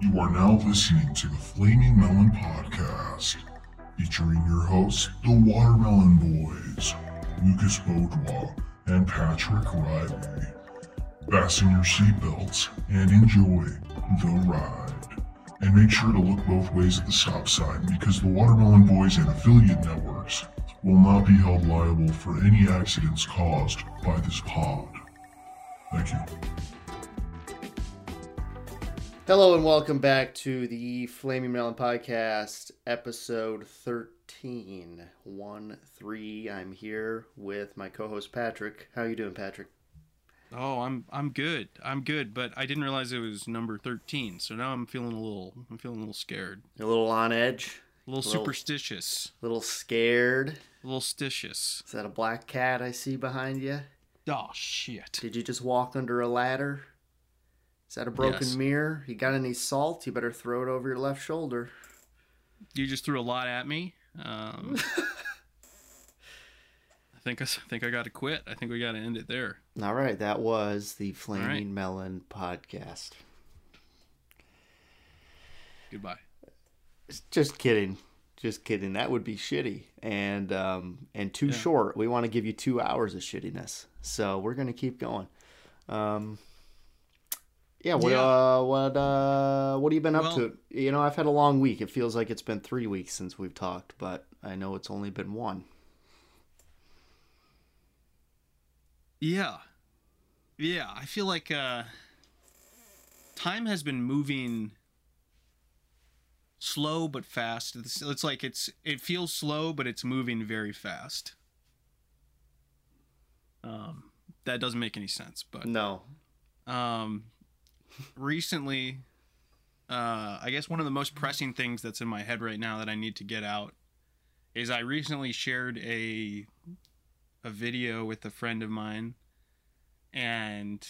You are now listening to the Flaming Melon Podcast, featuring your hosts, the Watermelon Boys, Lucas Beaudois and Patrick Riley. Fasten your seatbelts and enjoy the ride. And make sure to look both ways at the stop sign because the Watermelon Boys and affiliate networks will not be held liable for any accidents caused by this pod. Thank you. Hello and welcome back to the Flaming Melon Podcast, episode 13. 1 3. I'm here with my co host Patrick. How you doing, Patrick? Oh, I'm I'm good. I'm good, but I didn't realize it was number 13. So now I'm feeling a little I'm feeling a little scared. A little on edge? A little, Little- superstitious. A little scared? A little stitious. Is that a black cat I see behind you? Oh shit. Did you just walk under a ladder? Is that a broken Yes. mirror? You got any salt? You better throw it over your left shoulder. You just threw a lot at me. Um I think I think I got to quit. I think we got to end it there. All right, that was the Flaming right. Melon Podcast. Goodbye. Just kidding. Just kidding. That would be shitty and um, and too Yeah. short. We want to give you two hours of shittiness, so we're gonna keep going. Um, yeah. What Yeah. uh, what uh, what have you been up Well- to? You know, I've had a long week. It feels like it's been three weeks since we've talked, but I know it's only been one. Yeah. Yeah, I feel like uh time has been moving slow but fast. It's, it's like it's it feels slow but it's moving very fast. Um that doesn't make any sense, but No. um recently uh I guess one of the most pressing things that's in my head right now that I need to get out is I recently shared a a video with a friend of mine and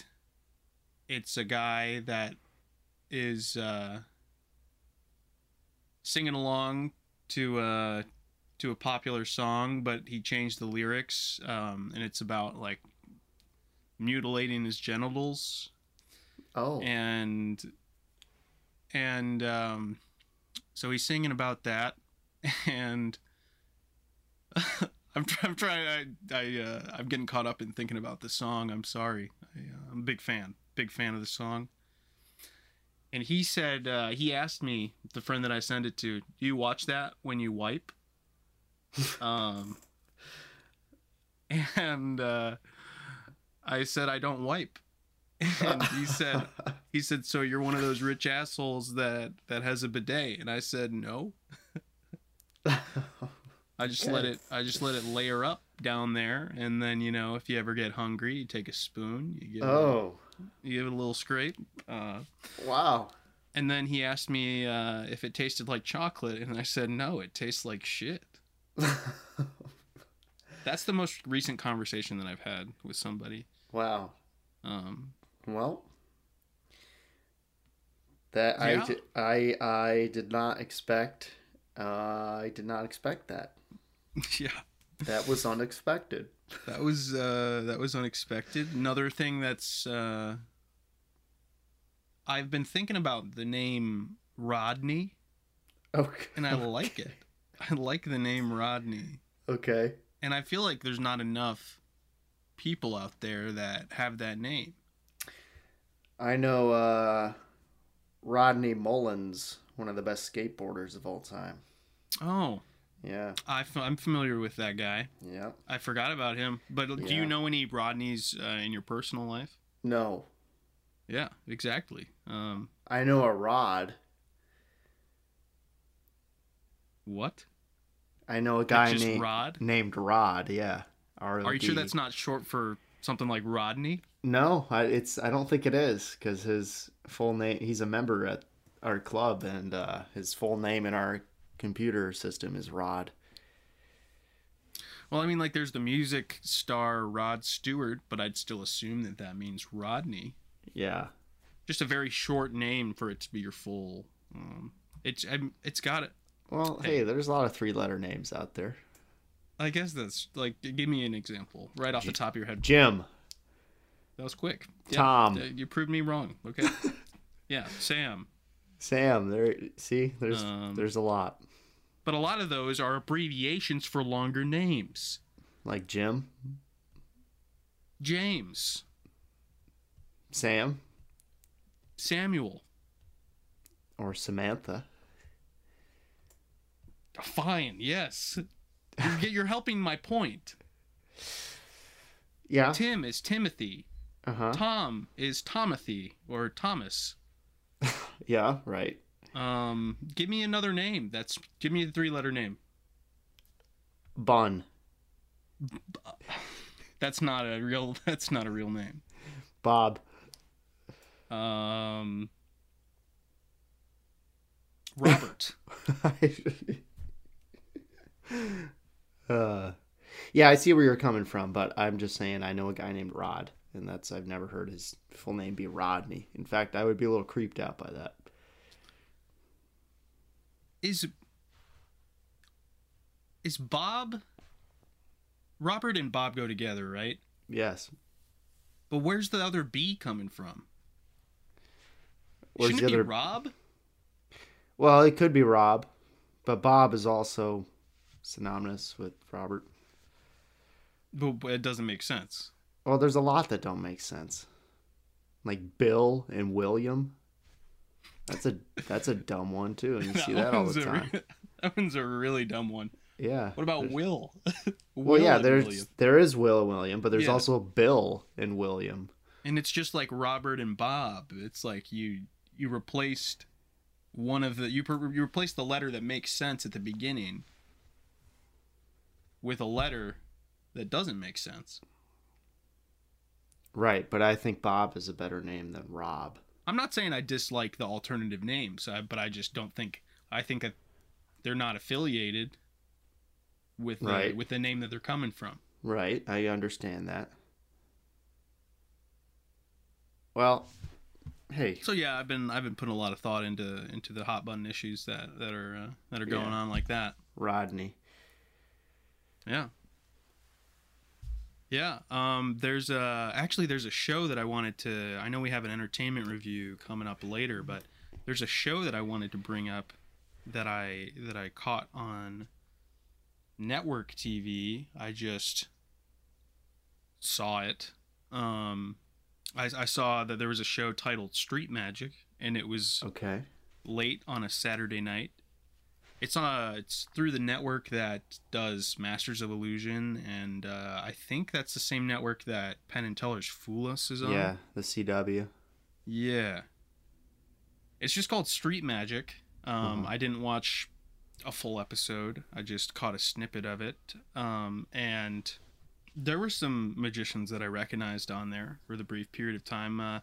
it's a guy that is uh singing along to uh to a popular song but he changed the lyrics um and it's about like mutilating his genitals Oh. and and um so he's singing about that. And I'm, I'm trying I, I uh, I'm getting caught up in thinking about the song. I'm sorry. I, uh, I'm a big fan big fan of the song. And he said uh, he asked me the friend that I sent it to do you watch that when you wipe? Um and uh I said I don't wipe and he said he said so you're one of those rich assholes that that has a bidet and i said no i just let it i just let it layer up down there and then you know if you ever get hungry you take a spoon you give, it, oh. you give it a little scrape uh, Wow. and then he asked me uh, if it tasted like chocolate and i said no it tastes like shit that's the most recent conversation that i've had with somebody wow. um, Well, that I Yeah. di- I I did not expect. Uh, I did not expect that. yeah That was unexpected. That was uh that was unexpected. Another thing that's uh I've been thinking about the name Rodney Okay. and I like it. I like the name Rodney. Okay. And I feel like there's not enough people out there that have that name. I know uh, Rodney Mullins, one of the best skateboarders of all time. Oh, Yeah. I f- I'm familiar with that guy. Yeah. I forgot about him. But do Yeah. you know any Rodneys uh, in your personal life? No, Yeah, exactly. Um, I know a Rod. what? I know a guy named Rod? named Rod. Yeah. Are you sure that's not short for something like Rodney? No, I, it's. I don't think it is because his full name. He's a member at our club, and uh, his full name in our computer system is Rod. Well, I mean, like, there's the music star Rod Stewart, but I'd still assume that that means Rodney. Yeah. Just a very short name for it to be your full. Um, it's I'm- it's got it. Well, Hey. there's a lot of three-letter names out there. I guess that's like, give me an example right off the top of your head. Jim. That was quick. Tom. uh, you proved me wrong. Okay. yeah, Sam. Sam. There. See, there's Um, there's a lot. But a lot of those are abbreviations for longer names. Like Jim, James, Sam, Samuel. or Samantha. Fine, yes. You're, you're helping my point. Yeah. Tim is Timothy. Uh huh. Tom is Tomothy or Thomas. Yeah. Right. Um, give me another name. That's give me a three-letter name. Bun. That's not a real. That's not a real name. Bob. Um, Robert. uh, yeah, I see where you're coming from, but I'm just saying I know a guy named Rod, and that's I've never heard his full name be Rodney. In fact, I would be a little creeped out by that. is is Bob Robert and Bob go together, right? Yes. But where's the other B coming from? Where's Shouldn't the it other? be Rob? Well, it could be Rob, but Bob is also synonymous with Robert. But it doesn't make sense. Well, there's a lot that don't make sense, like Bill and William. That's a that's a dumb one too, and you see that all the time. re- that one's a really dumb one. Yeah. What about There's- Will? Well, yeah, there's William. there is Will and William, but there's Yeah. also Bill and William. and it's just like Robert and Bob. It's like you you replaced one of the you per- you replaced the letter that makes sense at the beginning with a letter that doesn't make sense. Right, but I think Bob is a better name than Rob. I'm not saying I dislike the alternative names, but I just don't think I think that they're not affiliated with the, Right. with the name that they're coming from. Right, I understand that. Well, hey, So yeah, I've been I've been putting a lot of thought into into the hot button issues that that are uh, that are going Yeah. on like that. Rodney. Yeah. Yeah. Um, there's a actually there's a show that I wanted to. I know we have an entertainment review coming up later, but there's a show that I wanted to bring up that I that I caught on network TV. I just saw it. Um, I, I saw that there was a show titled Street Magic, and it was Okay. late on a Saturday night. It's on a, it's through the network that does Masters of Illusion, and uh, I think that's the same network that Penn and Teller's Fool Us is on. Yeah, the CW. Yeah. It's just called Street Magic. Um, Mhm. I didn't watch a full episode. I just caught a snippet of it. Um, and there were some magicians that I recognized on there for the brief period of time uh,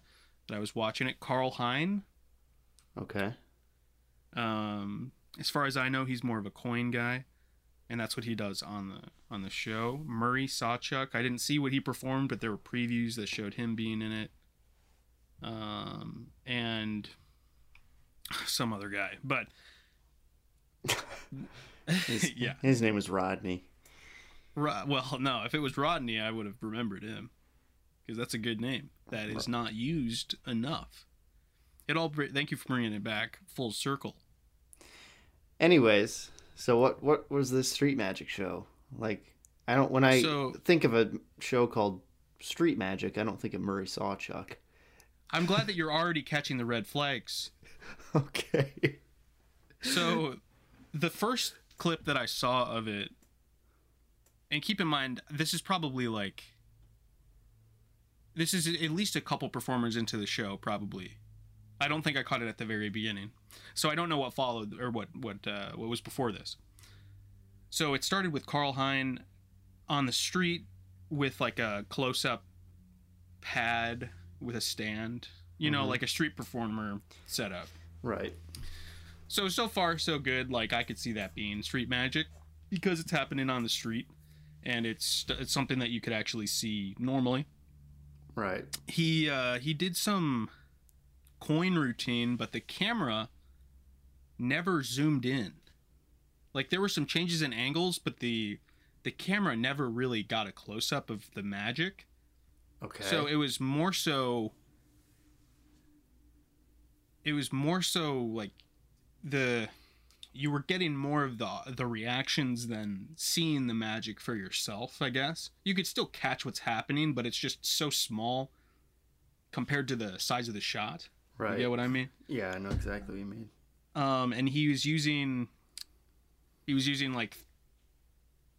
that I was watching it. Karl Hein. Okay. Um, as far as I know, he's more of a coin guy, and that's what he does on the on the show. Murray Sawchuck. I didn't see what he performed, but there were previews that showed him being in it. Um, and some other guy, but His, yeah. His name was Rodney. Ro- well, no, if it was Rodney, I would have remembered him because that's a good name that is not used enough. It all. Thank you for bringing it back full circle. Anyways, so what what was this street magic show? Like I don't when I So- think of a show called Street Magic, I don't think of Murray Sawchuck. I'm glad that you're already catching the red flags. Okay. So, the first clip that I saw of it, and keep in mind, this is probably like, this is at least a couple performers into the show, probably. I don't think I caught it at the very beginning, so I don't know what followed or what what uh, what was before this. So it started with Karl Hein on the street with like a close up pad with a stand, you know, Mhm. like a street performer setup. Right. So so far so good. Like I could see that being street magic because it's happening on the street, and it's it's something that you could actually see normally. Right. He uh, he did some coin routine, but the camera never zoomed in. Like there were some changes in angles, but the the camera never really got a close up of the magic. Okay. So it was more so it was more so like the you were getting more of the the reactions than seeing the magic for yourself i guess you could still catch what's happening but it's just so small compared to the size of the shot Right. you get what i mean yeah, I know exactly what you mean. um and he was using he was using like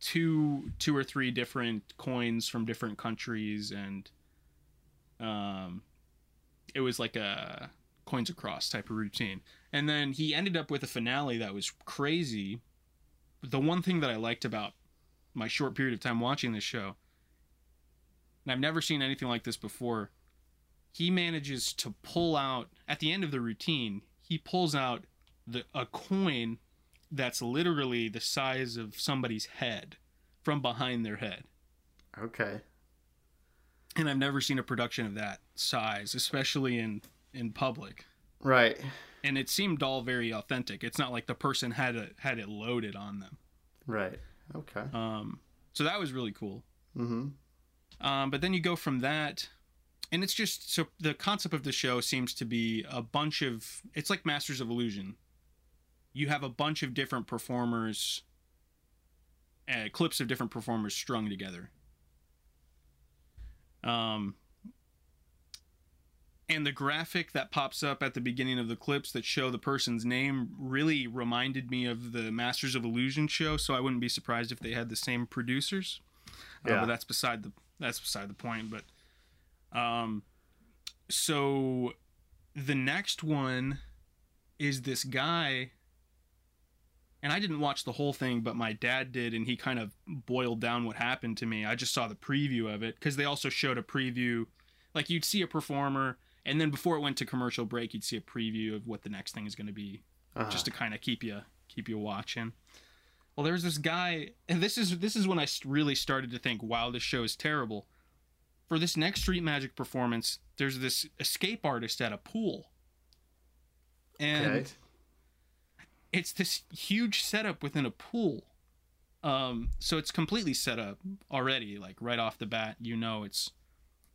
two two or three different coins from different countries and um it was like a coins across type of routine and then he ended up with a finale that was crazy but the one thing that i liked about my short period of time watching this show and i've never seen anything like this before he manages to pull out at the end of the routine he pulls out the a coin that's literally the size of somebody's head from behind their head Okay. and i've never seen a production of that size especially in in public Right. and it seemed all very authentic it's not like the person had it had it loaded on them Right. Okay. um so that was really cool Mm-hmm. Um, but then you go from that, and it's just so the concept of the show seems to be a bunch of it's like Masters of Illusion. You have a bunch of different performers, uh, clips of different performers strung together. Um, and the graphic that pops up at the beginning of the clips that show the person's name really reminded me of the Masters of Illusion show, so I wouldn't be surprised if they had the same producers. Uh, Yeah. but that's beside the that's beside the point. But um, so the next one is this guy, and I didn't watch the whole thing, but my dad did, and he kind of boiled down what happened to me. I just saw the preview of it because they also showed a preview, like you'd see a performer, and then before it went to commercial break, you'd see a preview of what the next thing is going to be Uh-huh. just to kind of keep you keep you watching. Well, there's this guy, and this is this is when I really started to think, wow, this show is terrible. For this next Street Magic performance, there's this escape artist at a pool, and okay. it's this huge setup within a pool. Um, so it's completely set up already, like right off the bat. You know, it's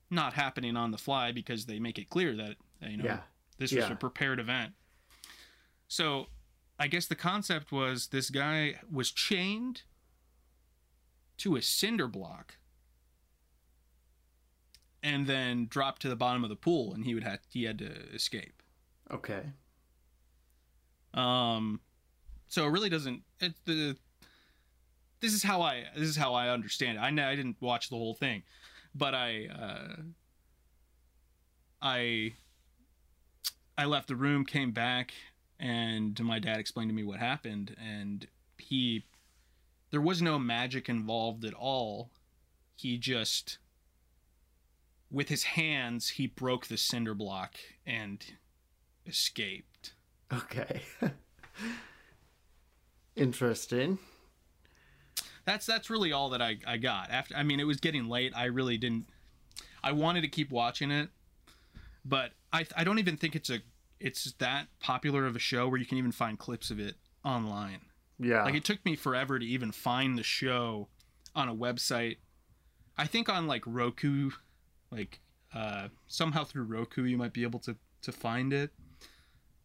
not happening on the fly because they make it clear that you know Yeah. this was Yeah. a prepared event. So, I guess the concept was this guy was chained to a cinder block and then dropped to the bottom of the pool and he would have he had to escape. Okay. Um so it really doesn't it the this is how I this is how I understand it. I know I didn't watch the whole thing, but I uh I I left the room, came back, and my dad explained to me what happened and he there was no magic involved at all. He just with his hands he broke the cinder block and escaped. Okay. Interesting. that's that's really all that I, I got after i mean it was getting late i really didn't i wanted to keep watching it but i i don't even think it's a it's that popular of a show where you can even find clips of it online Yeah. like it took me forever to even find the show on a website i think on like roku like uh somehow through roku you might be able to to find it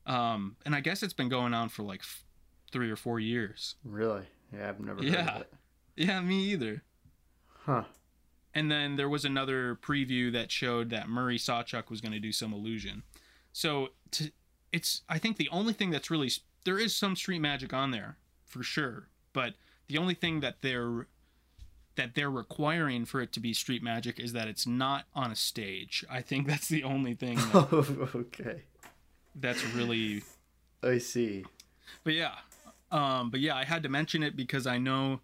um and i guess it's been going on for like f- three or four years really? Yeah, I've never heard Yeah. of it. yeah me either Huh. And then there was another preview that showed that Murray Sawchuck was going to do some illusion. So to, it's I think the only thing that's really there is some street magic on there for sure, but the only thing that they're that they're requiring for it to be street magic is that it's not on a stage. I think that's the only thing that, okay. that's really I see. but yeah um but yeah i had to mention it because i know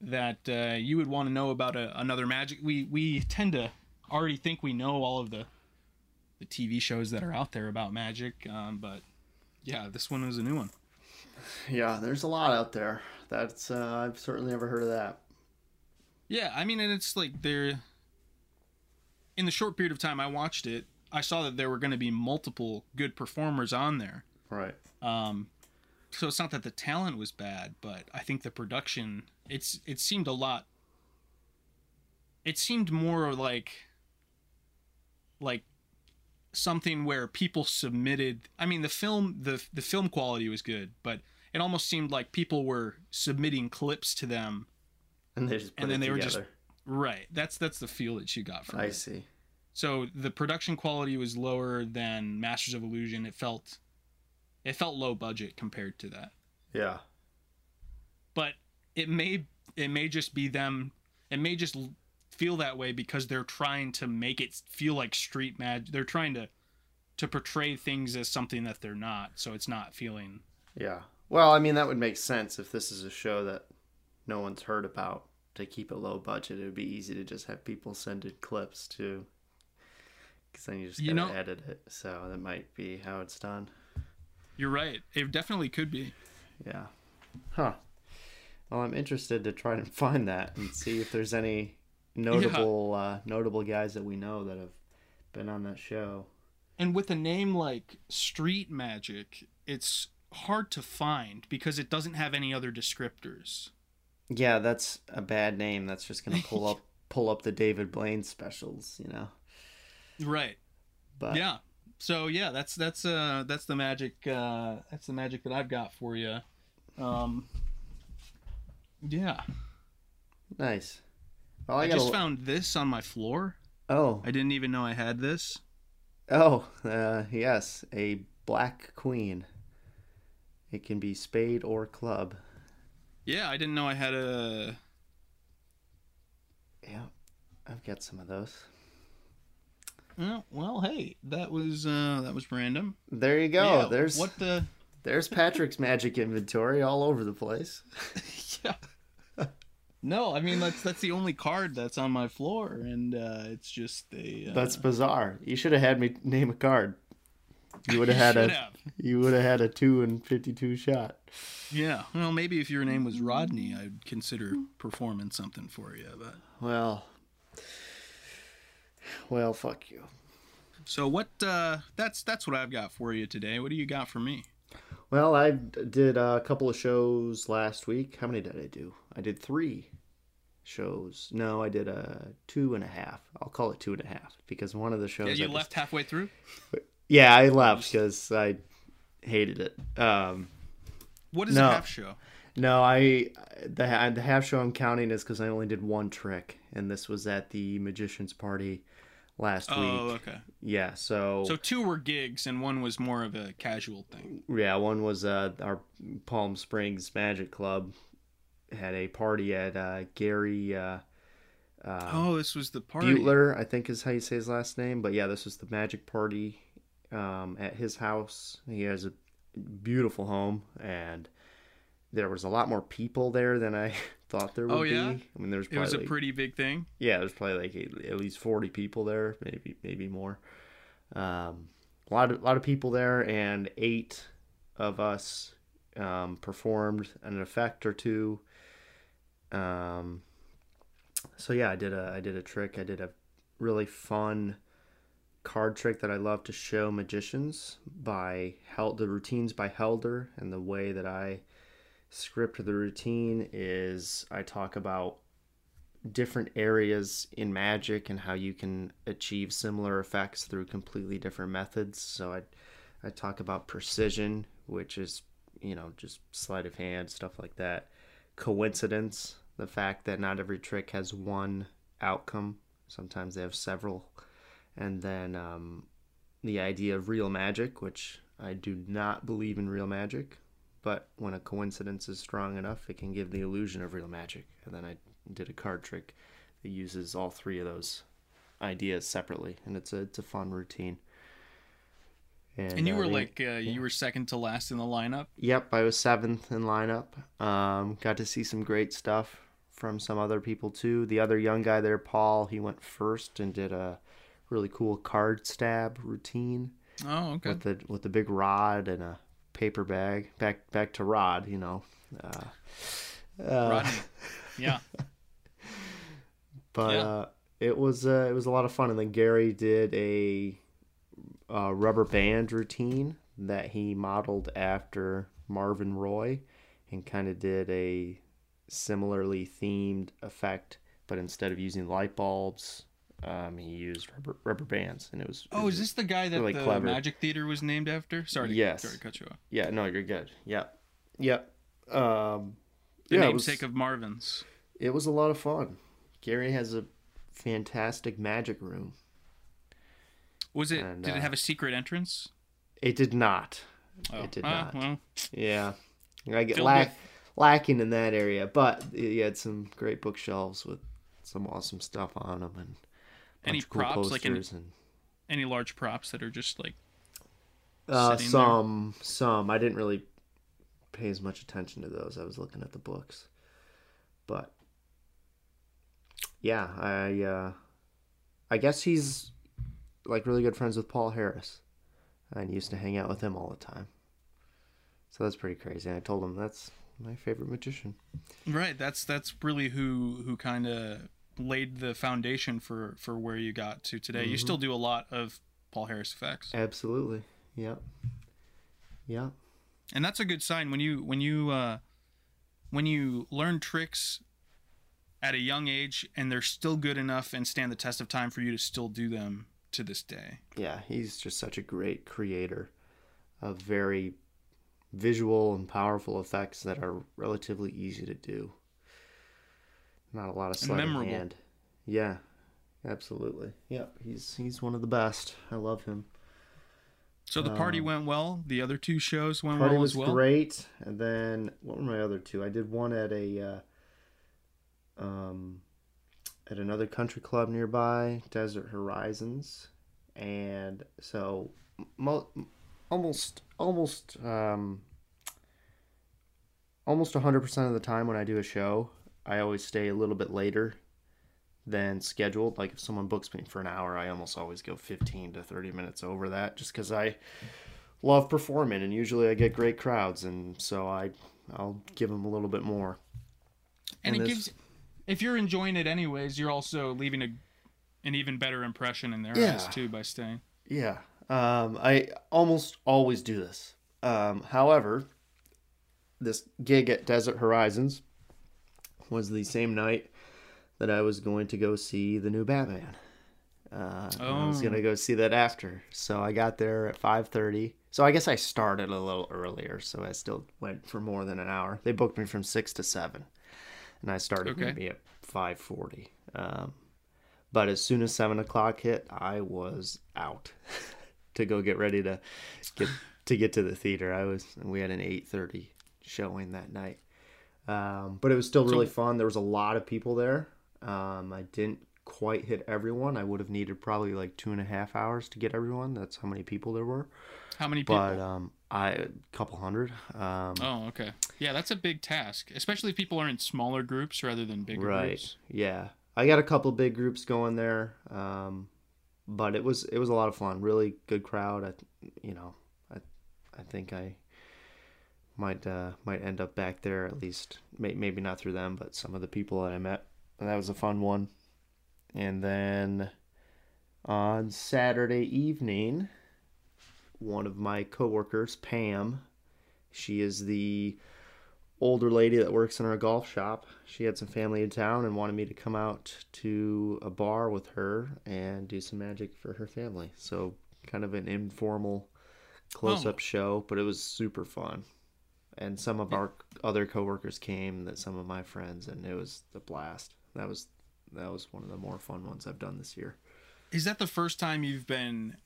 that uh, you would want to know about a, another magic we we tend to already think we know all of the the tv shows that are out there about magic um but yeah this one is a new one Yeah, there's a lot out there. That's uh, I've certainly never heard of that. Yeah i mean and it's like there in the short period of time i watched it i saw that there were going to be multiple good performers on there Right. Um, so it's not that the talent was bad, but I think the production it's it seemed a lot. It seemed more like like something where people submitted I mean the film the the film quality was good, but it almost seemed like people were submitting clips to them. And they just put And then it they were together. just- Right. That's that's the feel that you got from I it. see. So the production quality was lower than Masters of Illusion. It felt it felt low budget compared to that. Yeah. But it may it may just be them it may just feel that way because they're trying to make it feel like street magic. They're trying to to portray things as something that they're not, so it's not feeling Yeah. Well, I mean, that would make sense if this is a show that no one's heard about. To keep it low budget, it would be easy to just have people send in clips too, Because then you just You gotta know- edit it. So that might be how it's done. You're right. It definitely could be. Yeah. Huh. Well, I'm interested to try to find that and see if there's any notable uh, notable guys that we know that have been on that show. And with a name like Street Magic, it's hard to find because it doesn't have any other descriptors. Yeah, that's a bad name. That's just gonna pull up pull up the David Blaine specials, you know. Right. But yeah so yeah that's that's uh that's the magic uh that's the magic that i've got for you um yeah nice. Well, i, I, just found this on my floor oh, i didn't even know i had this oh, uh, yes, a black queen. It can be spade or club. Yeah i didn't know i had a Yeah, I've got some of those. well, well hey that was uh that was random There you go. Yeah, there's what the there's Patrick's magic inventory all over the place. yeah no i mean that's that's the only card that's on my floor and uh it's just a uh, That's bizarre. You should have had me name a card. You would have had a have. you would have had a two and fifty two shot. yeah well maybe if your name was rodney i'd consider performing something for you but Well, well, fuck you. So what? Uh, that's that's what I've got for you today. What do you got for me? Well, I did a couple of shows last week. How many did I do? I did three shows. No, I did a two and a half. I'll call it two and a half because one of the shows. Yeah, I you just- left halfway through. Yeah, I left because I hated it. Um, What is No. a half show? No, I the the half show I'm counting is because I only did one trick, and this was at the magician's party last Oh, week. Oh, okay. Yeah, so, So two were gigs, and one was more of a casual thing. yeah, one was uh our Palm Springs Magic Club had a party at uh, Gary uh, uh, oh, this was the party. Butler, I think is how you say his last name. But yeah, this was the magic party um, at his house. He has a beautiful home, and there was a lot more people there than I thought there would Oh, yeah? be. I mean, there was It was a like- pretty big thing. yeah, there's probably like at least forty people there, maybe maybe more. Um, a lot of a lot of people there, and eight of us um, performed an effect or two. Um, so yeah, I did a I did a trick. I did a really fun card trick that I love to show magicians by held the routines by Helder, and the way that I script the routine is I talk about different areas in magic and how you can achieve similar effects through completely different methods. So I I talk about precision, which is, you know, just sleight of hand, stuff like that. Coincidence, the fact that not every trick has one outcome. Sometimes they have several. And then um, the idea of real magic, which I do not believe in real magic, but when a coincidence is strong enough, it can give the illusion of real magic. And then I did a card trick that uses all three of those ideas separately, and it's a it's a fun routine. And you uh, were like, uh, you were second to last in the lineup. Yep, I was seventh in lineup. Um, got to see some great stuff from some other people too. The other young guy there, Paul, he went first and did a really cool card stab routine Oh, okay. with the with the big rod and a paper bag. Back back to Rod, you know. Uh, uh, Rodney. Yeah. but Yeah. uh, it was uh, it was a lot of fun. And then Gary did a, uh rubber band routine that he modeled after Marvin Roy, and kind of did a similarly themed effect, but instead of using light bulbs, um, he used rubber, rubber bands, and it was. it Oh, was is this the guy that really the clever. Magic Theater was named after? Sorry, to, Yes. sorry to cut you off. Yeah, no, you're good. Yeah, yeah. Um, The yeah, it was, namesake of Marvin's. it was a lot of fun. Gary has a fantastic magic room. Was it? And, did uh, it have a secret entrance? It did not. Oh, it did not. Well, Yeah, I get lack, with- lacking in that area, but he had some great bookshelves with some awesome stuff on them and Any bunch cool props, like any- and any large props that are just like uh, sitting there? some some. I didn't really pay as much attention to those. I was looking at the books, but yeah, I uh, I guess he's like really good friends with Paul Harris, and used to hang out with him all the time. So that's pretty crazy. And I told him that's my favorite magician. right. That's that's really who who kind of laid the foundation for for where you got to today. Mm-hmm. You still do a lot of Paul Harris effects, Absolutely. Yep. Yep. and that's a good sign when you when you uh, when you learn tricks at a young age and they're still good enough and stand the test of time for you to still do them to this day. Yeah, he's just such a great creator of very visual and powerful effects that are relatively easy to do. Not a lot of sleight of hand. Yeah, absolutely. Yep, he's he's one of the best. I love him. So the party went well. The other two shows went Um, Party well was as well. great, and then what were my other two? I did one at a uh, um at another country club nearby, Desert Horizons, and so mo- almost almost um almost 100% of the time when I do a show, I always stay a little bit later than scheduled. Like if someone books me for an hour, I almost always go 15 to 30 minutes over that just cuz I love performing and usually I get great crowds and so I I'll give them a little bit more. and it this- gives if you're enjoying it anyways you're also leaving a an even better impression in their Yeah. eyes too by staying Yeah. Um, I almost always do this. Um, however, this gig at Desert Horizons was the same night that I was going to go see the new Batman. Uh, and I was Oh. gonna go see that after, so I got there at five thirty. So I guess I started a little earlier, so I still went for more than an hour. They booked me from six to seven, and I started Okay. maybe at five forty. Um, but as soon as seven o'clock hit, I was out to go get ready to get to get to the theater. I was we had an eight thirty showing that night, um, but it was still really fun. There was a lot of people there. Um, I didn't quite hit everyone. I would have needed probably like two and a half hours to get everyone. That's how many people there were. how many people But um, I a couple hundred. Um, oh okay yeah that's a big task especially if people are in smaller groups rather than bigger right groups yeah i got a couple big groups going there um but it was it was a lot of fun really good crowd i you know i i think i might uh might end up back there at least may, maybe not through them but some of the people that i met and that was a fun one and then on saturday evening one of my coworkers pam she is the older lady that works in our golf shop. She had some family in town and wanted me to come out to a bar with her and do some magic for her family. So, kind of an informal close up Oh. show, but it was super fun. And some of our other coworkers came, that some of my friends, and it was a blast. That was that was one of the more fun ones I've done this year. is that the first time you've been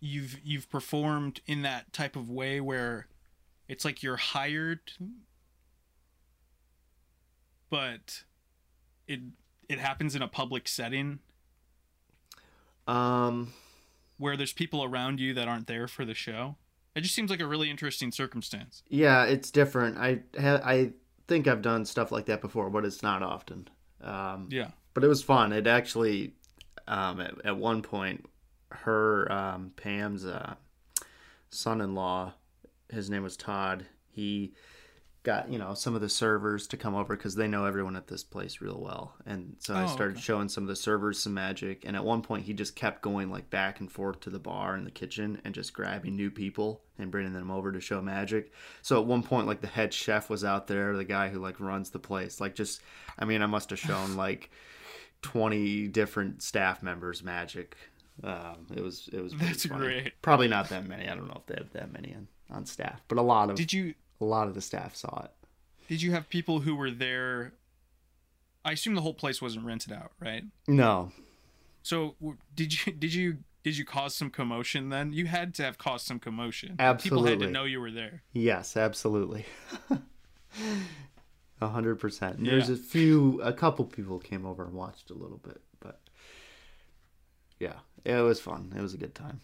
you've you've performed in that type of way where it's like you're hired but it it happens in a public setting Um, where there's people around you that aren't there for the show it just seems like a really interesting circumstance Yeah, it's different. I ha- I think I've done stuff like that before, but it's not often. Um, yeah but it was fun. It actually, um, at, at one point, her um, Pam's uh, son-in-law, his name was Todd. He got you know some of the servers to come over because they know everyone at this place real well, and so I Oh, started okay. showing some of the servers some magic. And at one point, he just kept going like back and forth to the bar and the kitchen and just grabbing new people and bringing them over to show magic. So at one point, like the head chef was out there, the guy who like runs the place, like just, I mean, I must have shown like. twenty different staff members magic. Um, it was it was That's funny. great. Probably not that many. I don't know if they have that many on, on staff, but a lot of Did you a lot of the staff saw it. did you have people who were there? I assume the whole place wasn't rented out, right? No, So did you did you did you cause some commotion then? You had to have caused some commotion. Absolutely. People had to know you were there. Yes, absolutely. A hundred percent. There's Yeah. a few, a couple people came over and watched a little bit, but yeah, it was fun. It was a good time.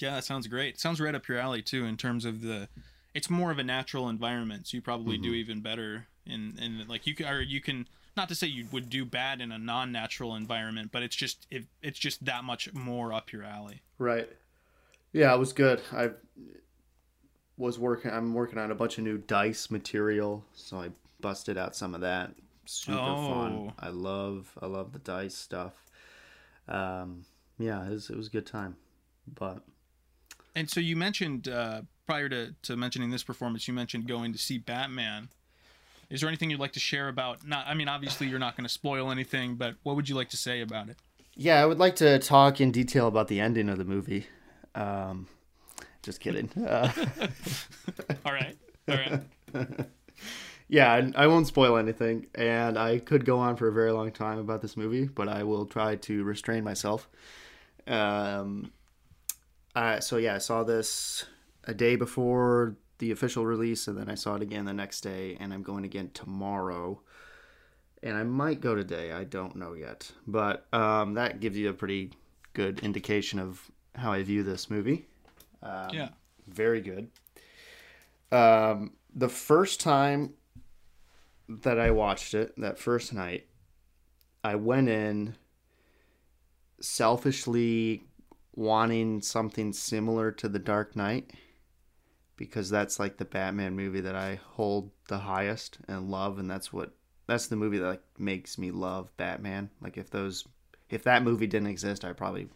Yeah, that sounds great. Sounds right up your alley too in terms of the it's more of a natural environment, so you probably Mm-hmm. do even better in in like you can or you can not to say you would do bad in a non-natural environment, but it's just it, it's just that much more up your alley. Right. Yeah, it was good. I was working. I'm working on a bunch of new dice material, so I busted out some of that. Super fun. Oh. I love, I love the dice stuff. Um, yeah, it was, it was a good time, but And so you mentioned uh, prior to, to mentioning this performance, you mentioned going to see Batman. Is there anything you'd like to share about? Not, I mean, obviously you're not going to spoil anything, but what would you like to say about it? Yeah, I would like to talk in detail about the ending of the movie. Um, just kidding. Uh, All right, all right. yeah, I, I won't spoil anything, and I could go on for a very long time about this movie, but I will try to restrain myself. Um, uh, so yeah, I saw this a day before the official release, and then I saw it again the next day, and I'm going again tomorrow. And I might go today. I don't know yet, but um, that gives you a pretty good indication of how I view this movie. Um, Yeah. very good. Um, the first time that I watched it, that first night, I went in selfishly wanting something similar to The Dark Knight because that's like the Batman movie that I hold the highest and love and that's what that's the movie that like makes me love Batman. Like if those if that movie didn't exist, I probably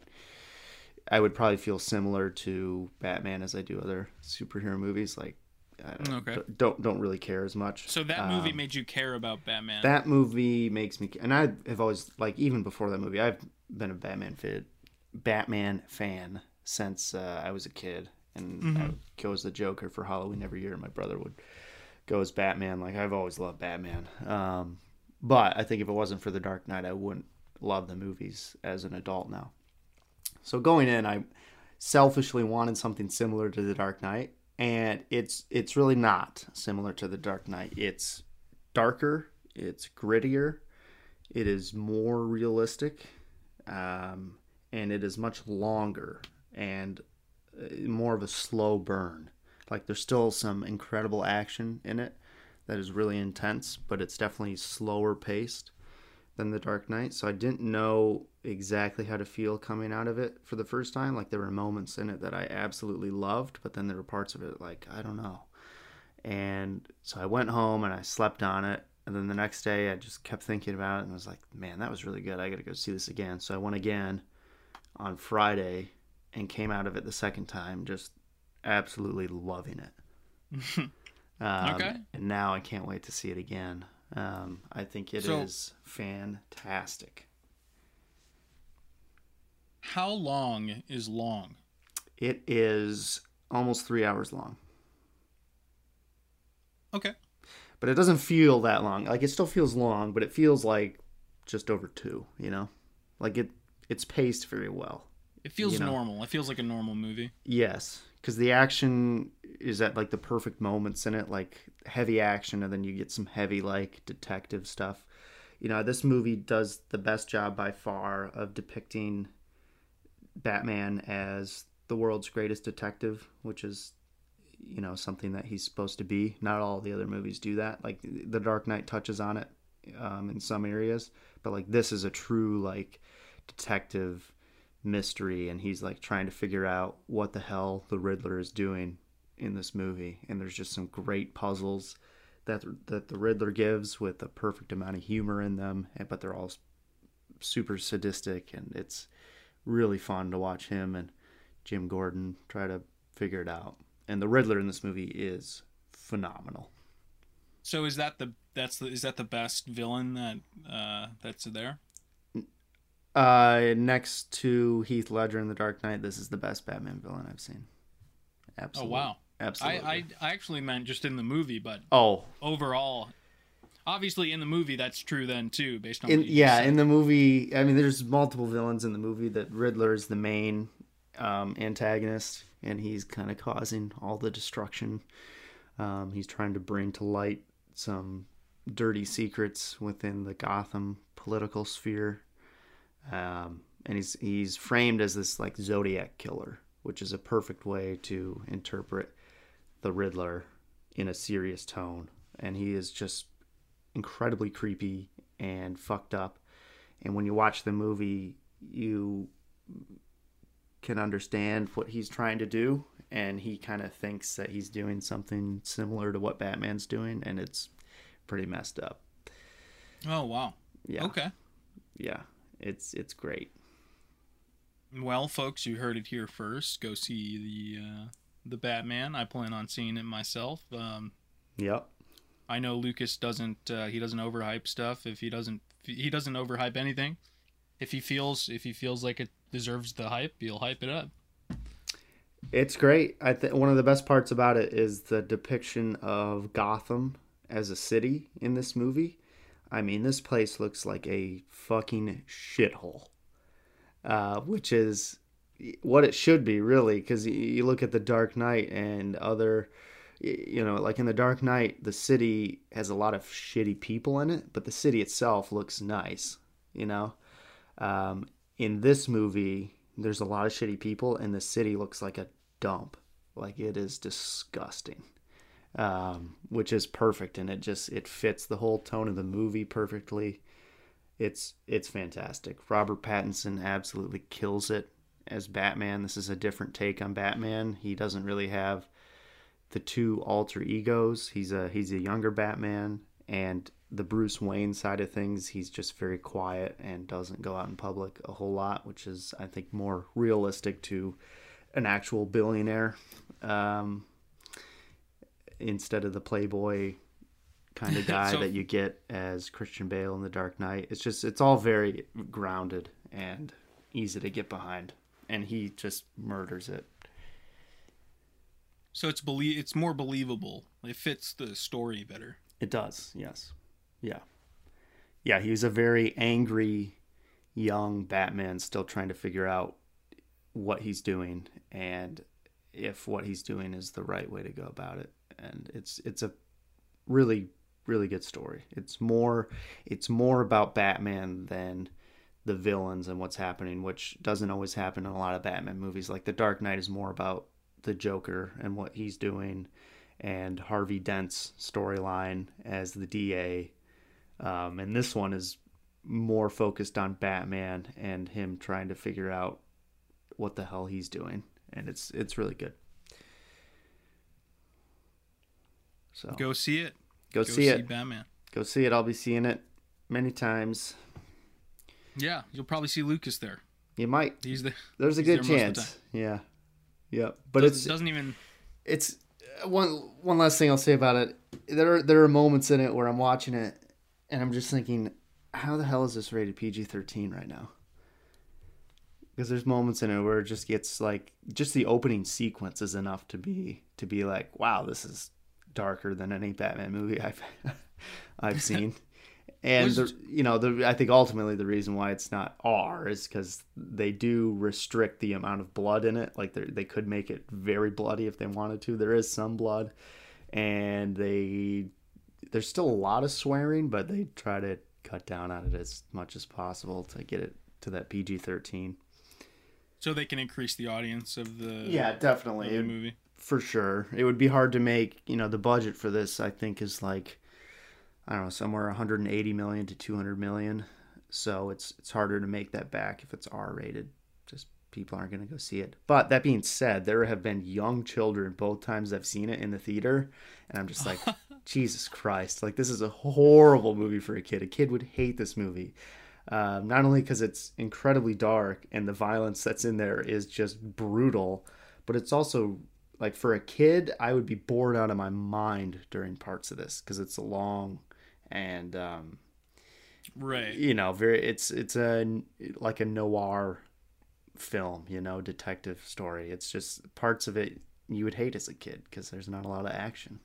I would probably feel similar to Batman as I do other superhero movies. Like, I don't, Okay. don't don't really care as much. So that movie Um, made you care about Batman. that movie makes me, and I have always like even before that movie, I've been a Batman fan, Batman fan since uh, I was a kid, and I would go as the Joker for Halloween every year. My brother would go as Batman. Like I've always loved Batman. Um, but I think if it wasn't for The Dark Knight, I wouldn't love the movies as an adult now. So going in, I selfishly wanted something similar to The Dark Knight, and it's it's really not similar to The Dark Knight. It's darker, it's grittier, it is more realistic, um, and it is much longer and uh, more of a slow burn. Like there's still some incredible action in it that is really intense, but it's definitely slower paced than The Dark Knight. So I didn't know exactly how to feel coming out of it for the first time. Like there were moments in it that I absolutely loved, but then there were parts of it like I don't know. And so I went home and I slept on it. And then the next day I just kept thinking about it and was like, man, that was really good. I got to go see this again. So I went again on Friday and came out of it the second time just absolutely loving it. um, Okay. And now I can't wait to see it again. Um, I think it is So- fantastic. How long is long? It is almost three hours long, Okay. but it doesn't feel that long. Like it still feels long, but it feels like just over two. You know, like it it's paced very well. It feels You know. normal. It feels like a normal movie. Yes, because the action is at like the perfect moments in it, like heavy action, and then you get some heavy like detective stuff. You know, this movie does the best job by far of depicting Batman as the world's greatest detective, which is you know something that he's supposed to be. Not all the other movies do that. Like The Dark Knight touches on it um, in some areas, but like this is a true like detective mystery and he's like trying to figure out what the hell the Riddler is doing in this movie. And there's just some great puzzles that that the Riddler gives with a perfect amount of humor in them and but they're all super sadistic and it's really fun to watch him and Jim Gordon try to figure it out. And the Riddler in this movie is phenomenal. So is that the that's the is that the best villain that uh that's there? Uh, next to Heath Ledger in The Dark Knight, this is the best Batman villain I've seen. Absolutely. Oh wow. Absolutely. I, I I actually meant just in the movie, but oh, overall, obviously in the movie that's true then too, based on in yeah, in the movie, I mean, there's multiple villains in the movie. That Riddler is the main um, antagonist, and he's kind of causing all the destruction. Um, he's trying to bring to light some dirty secrets within the Gotham political sphere, um, and he's he's framed as this like Zodiac killer, which is a perfect way to interpret the Riddler in a serious tone. And he is just incredibly creepy and fucked up. And when you watch the movie, you can understand what he's trying to do. And he kind of thinks that he's doing something similar to what Batman's doing, and it's pretty messed up. Oh wow. Yeah, Okay. yeah, it's it's great. Well, folks, you heard it here first. Go see the uh, the Batman. I plan on seeing it myself. Um, Yep. I know Lucas doesn't. Uh, he doesn't overhype stuff. If he doesn't, he doesn't overhype anything. If he feels, if he feels like it deserves the hype, he'll hype it up. It's great. I think one of the best parts about it is the depiction of Gotham as a city in this movie. I mean, this place looks like a fucking shithole, uh, which is what it should be, really. Because you look at the Dark Knight and other, you know, like in the Dark Knight, the city has a lot of shitty people in it, but the city itself looks nice. You know, um, in this movie, there's a lot of shitty people, and the city looks like a dump. Like it is disgusting, um, which is perfect, and it just it fits the whole tone of the movie perfectly. It's it's fantastic. Robert Pattinson absolutely kills it as Batman. This is a different take on Batman. He doesn't really have the two alter egos. He's a he's a younger Batman, and the Bruce Wayne side of things, he's just very quiet and doesn't go out in public a whole lot, which is I think more realistic to an actual billionaire um, instead of the playboy kind of guy So- that you get as Christian Bale in The Dark Knight. It's just it's all very grounded and easy to get behind, and he just murders it. So it's belie- It's more believable. It fits the story better. It does, yes. Yeah. Yeah, he's a very angry young Batman still trying to figure out what he's doing and if what he's doing is the right way to go about it. And it's it's a really really good story. It's more it's more about Batman than the villains and what's happening, which doesn't always happen in a lot of Batman movies. Like The Dark Knight is more about the Joker and what he's doing and Harvey Dent's storyline as the DA. Um, and this one is more focused on Batman and him trying to figure out what the hell he's doing. And it's it's really good. So go, Go see it. Oh. see, it. Batman. Go see it. I'll be seeing it many times. Yeah, you'll probably see Lucas there. You might. He's the. There's a good there most of the chance. Yeah. Yep. But Doesn't, it's doesn't even. it's uh, one one last thing I'll say about it. There are, there are moments in it where I'm watching it and I'm just thinking, how the hell is this rated PG-13 right now? Because there's moments in it where it just gets like just the opening sequence is enough to be to be like, wow, this is darker than any Batman movie I've I've seen. And the, you know, the I think ultimately the reason why it's not R is because they do restrict the amount of blood in it. Like they they could make it very bloody if they wanted to. There is some blood, and they there's still a lot of swearing, but they try to cut down on it as much as possible to get it to that PG thirteen. So they can increase the audience of the. Yeah, definitely. the movie. For sure. It would be hard to make, you know, the budget for this I think is like I don't know, somewhere 180 million to 200 million. So it's it's harder to make that back if it's R rated. Just people aren't going to go see it. But that being said, there have been young children both times I've seen it in the theater and I'm just like Jesus Christ. Like this is a horrible movie for a kid. A kid would hate this movie. Um, not only because it's incredibly dark and the violence that's in there is just brutal, but it's also like for a kid, I would be bored out of my mind during parts of this because it's long and um, right. you know very it's it's a like a noir film, you know, detective story. It's just parts of it you would hate as a kid because there's not a lot of action.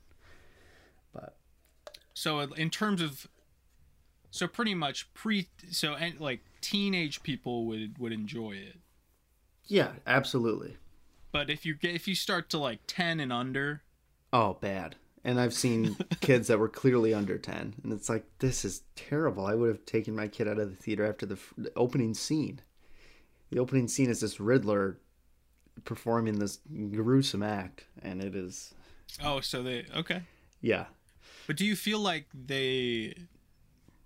But So in terms of, so pretty much pre, so and like teenage people would would enjoy it. yeah, absolutely. But if you get if you start to like ten and under, Oh, bad. And I've seen kids that were clearly under 10 and it's like this is terrible. I would have taken my kid out of the theater after the, f- the opening scene. The opening scene is this Riddler performing this gruesome act and it is oh, so they okay. yeah. But do you feel like they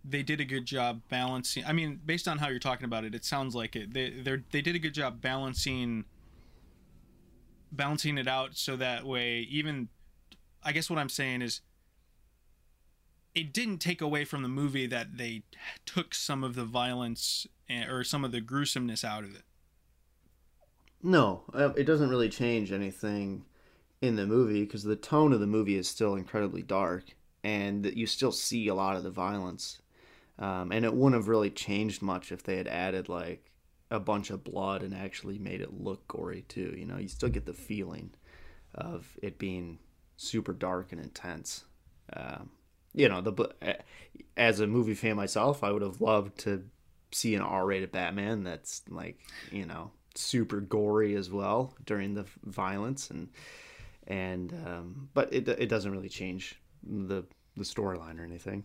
they did a good job balancing? I mean, based on how you're talking about it, it sounds like it. They they they did a good job balancing balancing it out so that way even I guess what I'm saying is it didn't take away from the movie that they took some of the violence or some of the gruesomeness out of it. No, uh, it doesn't really change anything in the movie because the tone of the movie is still incredibly dark, and you still see a lot of the violence. Um, and it wouldn't have really changed much if they had added like a bunch of blood and actually made it look gory too. You know, you still get the feeling of it being super dark and intense. Um, you know, the as a movie fan myself, I would have loved to see an R-rated Batman that's like you know super gory as well during the violence and and um, but it it doesn't really change the the storyline or anything.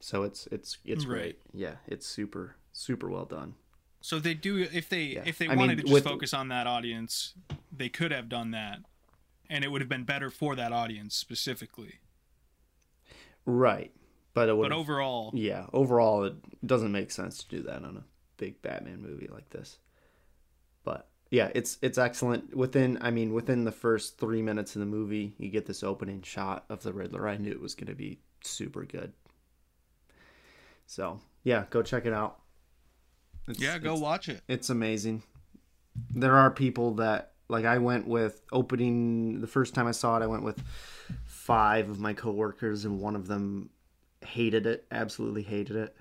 So it's it's it's Right. great. Yeah, it's super super well done. So they do if they Yeah. if they I mean, wanted to just with- focus on that audience, they could have done that, and it would have been better for that audience specifically. Right. But it would But overall, yeah, overall it doesn't make sense to do that on a big Batman movie like this. But yeah, it's it's excellent. Within I mean, within the first three minutes of the movie, you get this opening shot of the Riddler. I knew it was gonna be super good. So yeah, go check it out. It's- yeah, go watch it. it's amazing. There are people that like I went with opening the first time I saw it. I went with five of my coworkers, and one of them hated it, absolutely hated it,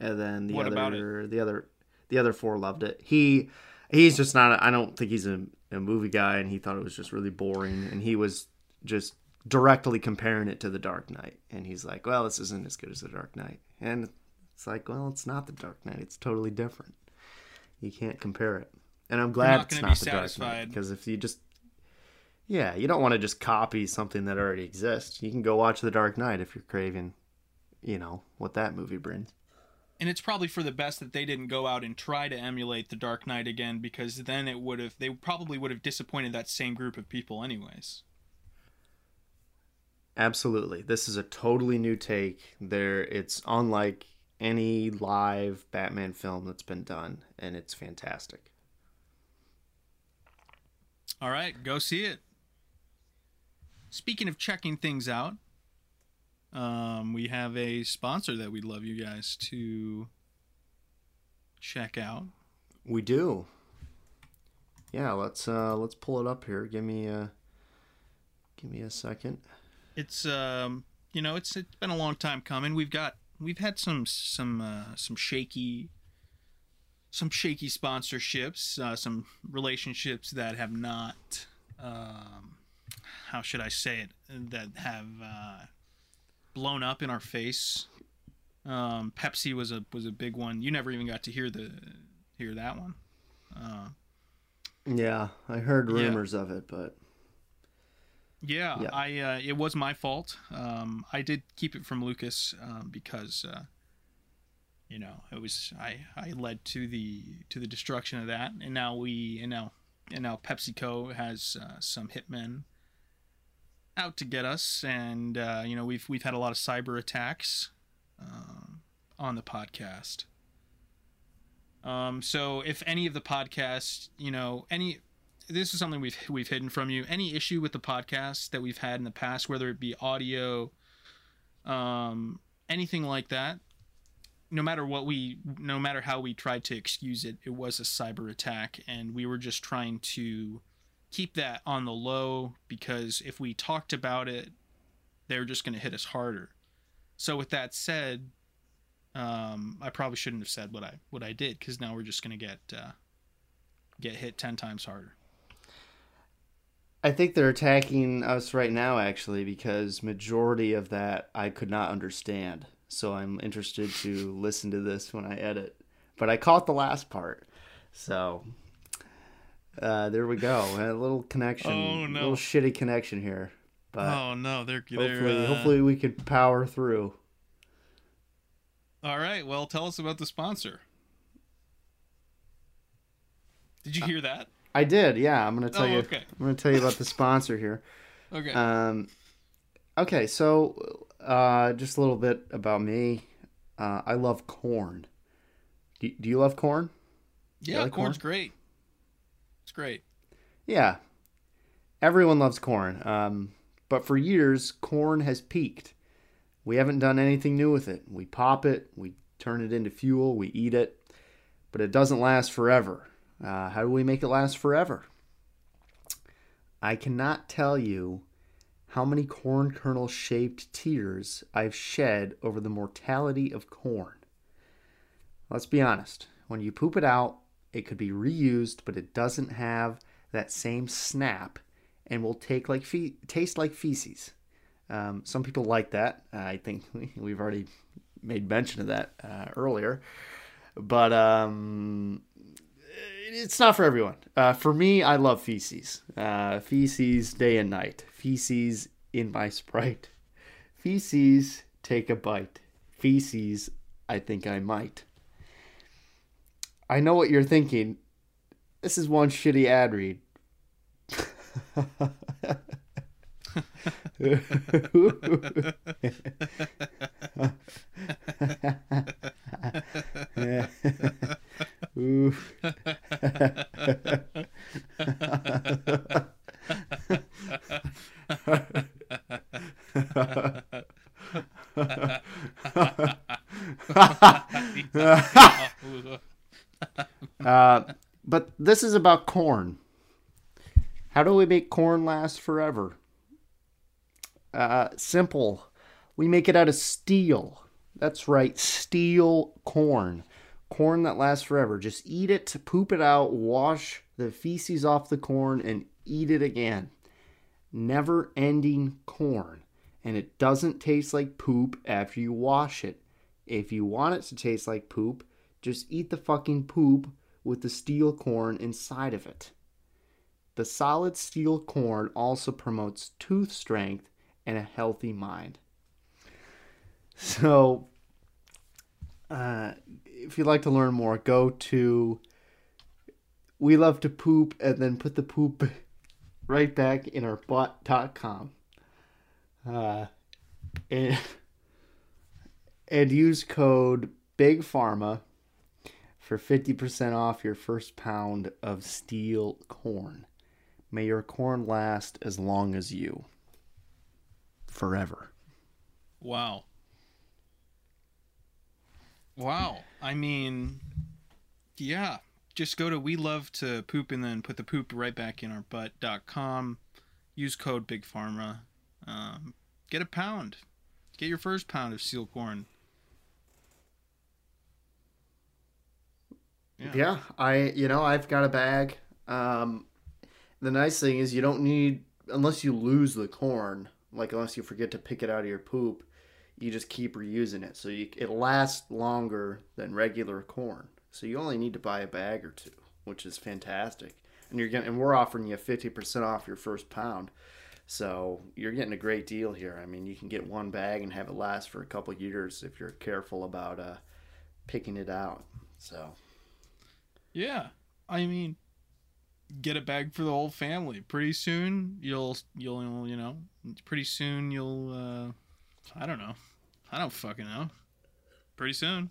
and then the What other, the other, the other four loved it. He, he's just not. I don't think he's a, a movie guy, and he thought it was just really boring, and he was just directly comparing it to The Dark Knight, and he's like, "Well, this isn't as good as The Dark Knight," and it's like, "Well, it's not The Dark Knight. It's totally different." You can't compare it. And I'm glad not it's not the Dark Knight because if you just yeah, you don't want to just copy something that already exists. You can go watch The Dark Knight if you're craving, you know, what that movie brings. And it's probably for the best that they didn't go out and try to emulate the Dark Knight again, because then it would have they probably would have disappointed that same group of people anyways. Absolutely. This is a totally new take. There it's unlike any live Batman film that's been done and it's fantastic. All right, go see it. Speaking of checking things out, um, we have a sponsor that we'd love you guys to check out. We do. Yeah, let's uh let's pull it up here. Give me a give me a second. It's um, you know, it's it's been a long time coming. We've got we've had some some uh, some shaky some shaky sponsorships, uh, some relationships that have not um, how should I say it that have uh, blown up in our face. Um, Pepsi was a was a big one. You never even got to hear the hear that one. Uh, Yeah, I heard Yeah. rumors of it, but Yeah, Yeah. I uh, it was my fault. Um, I did keep it from Lucas um, because uh, you know it was I I led to the to the destruction of that, and now we and now and now PepsiCo has uh, some hitmen out to get us, and uh, you know we've we've had a lot of cyber attacks um, on the podcast. Um, so if any of the podcasts, you know, any this is something we've we've hidden from you. Any issue with the podcast that we've had in the past, whether it be audio, um, anything like that, no matter what we, no matter how we tried to excuse it, it was a cyber attack, and we were just trying to keep that on the low because if we talked about it, they're just going to hit us harder. So with that said, um, I probably shouldn't have said what I what I did because now we're just going to get uh, get hit ten times harder. I think they're attacking us right now, actually, because majority of that I could not understand. So I'm interested to listen to this when I edit. But I caught the last part, so uh, there we go. A little connection, Oh, no. little shitty connection here. But oh no, they're, they're hopefully, uh, hopefully we can power through. All right. Well, tell us about the sponsor. Did you hear that? I did, yeah. I'm gonna tell Oh, you. okay. I'm gonna tell you about the sponsor here. Okay. Um, okay, so uh, just a little bit about me. Uh, I love corn. Do, do you love corn? yeah, like corn's corn? great. It's great. Yeah, everyone loves corn. Um, but for years, corn has peaked. We haven't done anything new with it. We pop it, we turn it into fuel, we eat it, but it doesn't last forever. Uh, how do we make it last forever? I cannot tell you how many corn kernel shaped tears I've shed over the mortality of corn. Let's be honest. When you poop it out, it could be reused, but it doesn't have that same snap and will take like fe- taste like feces. Um, some people like that. I think we've already made mention of that uh, earlier, but um, it's not for everyone. Uh, for me, I love feces. Uh, feces day and night. Feces in my sprite. Feces take a bite. Feces, I think I might. I know what you're thinking. This is one shitty ad read. Uh, but this is about corn. How do we make corn last forever? Uh, simple. We make it out of steel. That's right, steel corn. Corn that lasts forever. Just eat it, poop it out, wash the feces off the corn, and eat it again. Never ending corn. And it doesn't taste like poop after you wash it. If you want it to taste like poop, just eat the fucking poop with the steel corn inside of it. The solid steel corn also promotes tooth strength and a healthy mind. So, uh, if you'd like to learn more, go to we love to poop and then put the poop right back in our butt.com. Uh, and, and use code Big Pharma for 50% off your first pound of steel corn. May your corn last as long as you. Forever. Wow. Wow. I mean, yeah. Just go to we love to poop and then put the poop right back in our butt.com. Use code Big Pharma. Um, get a pound. Get your first pound of seal corn. Yeah. Yeah, I you know I've got a bag. Um, the nice thing is you don't need unless you lose the corn, like unless you forget to pick it out of your poop, you just keep reusing it. So you, it lasts longer than regular corn. So you only need to buy a bag or two, which is fantastic. And you're getting and we're offering you fifty percent off your first pound. So you're getting a great deal here. I mean, you can get one bag and have it last for a couple years if you're careful about uh, picking it out. So. Yeah. I mean, get a bag for the whole family. Pretty soon you'll you'll you know, pretty soon you'll uh I don't know. I don't fucking know. Pretty soon.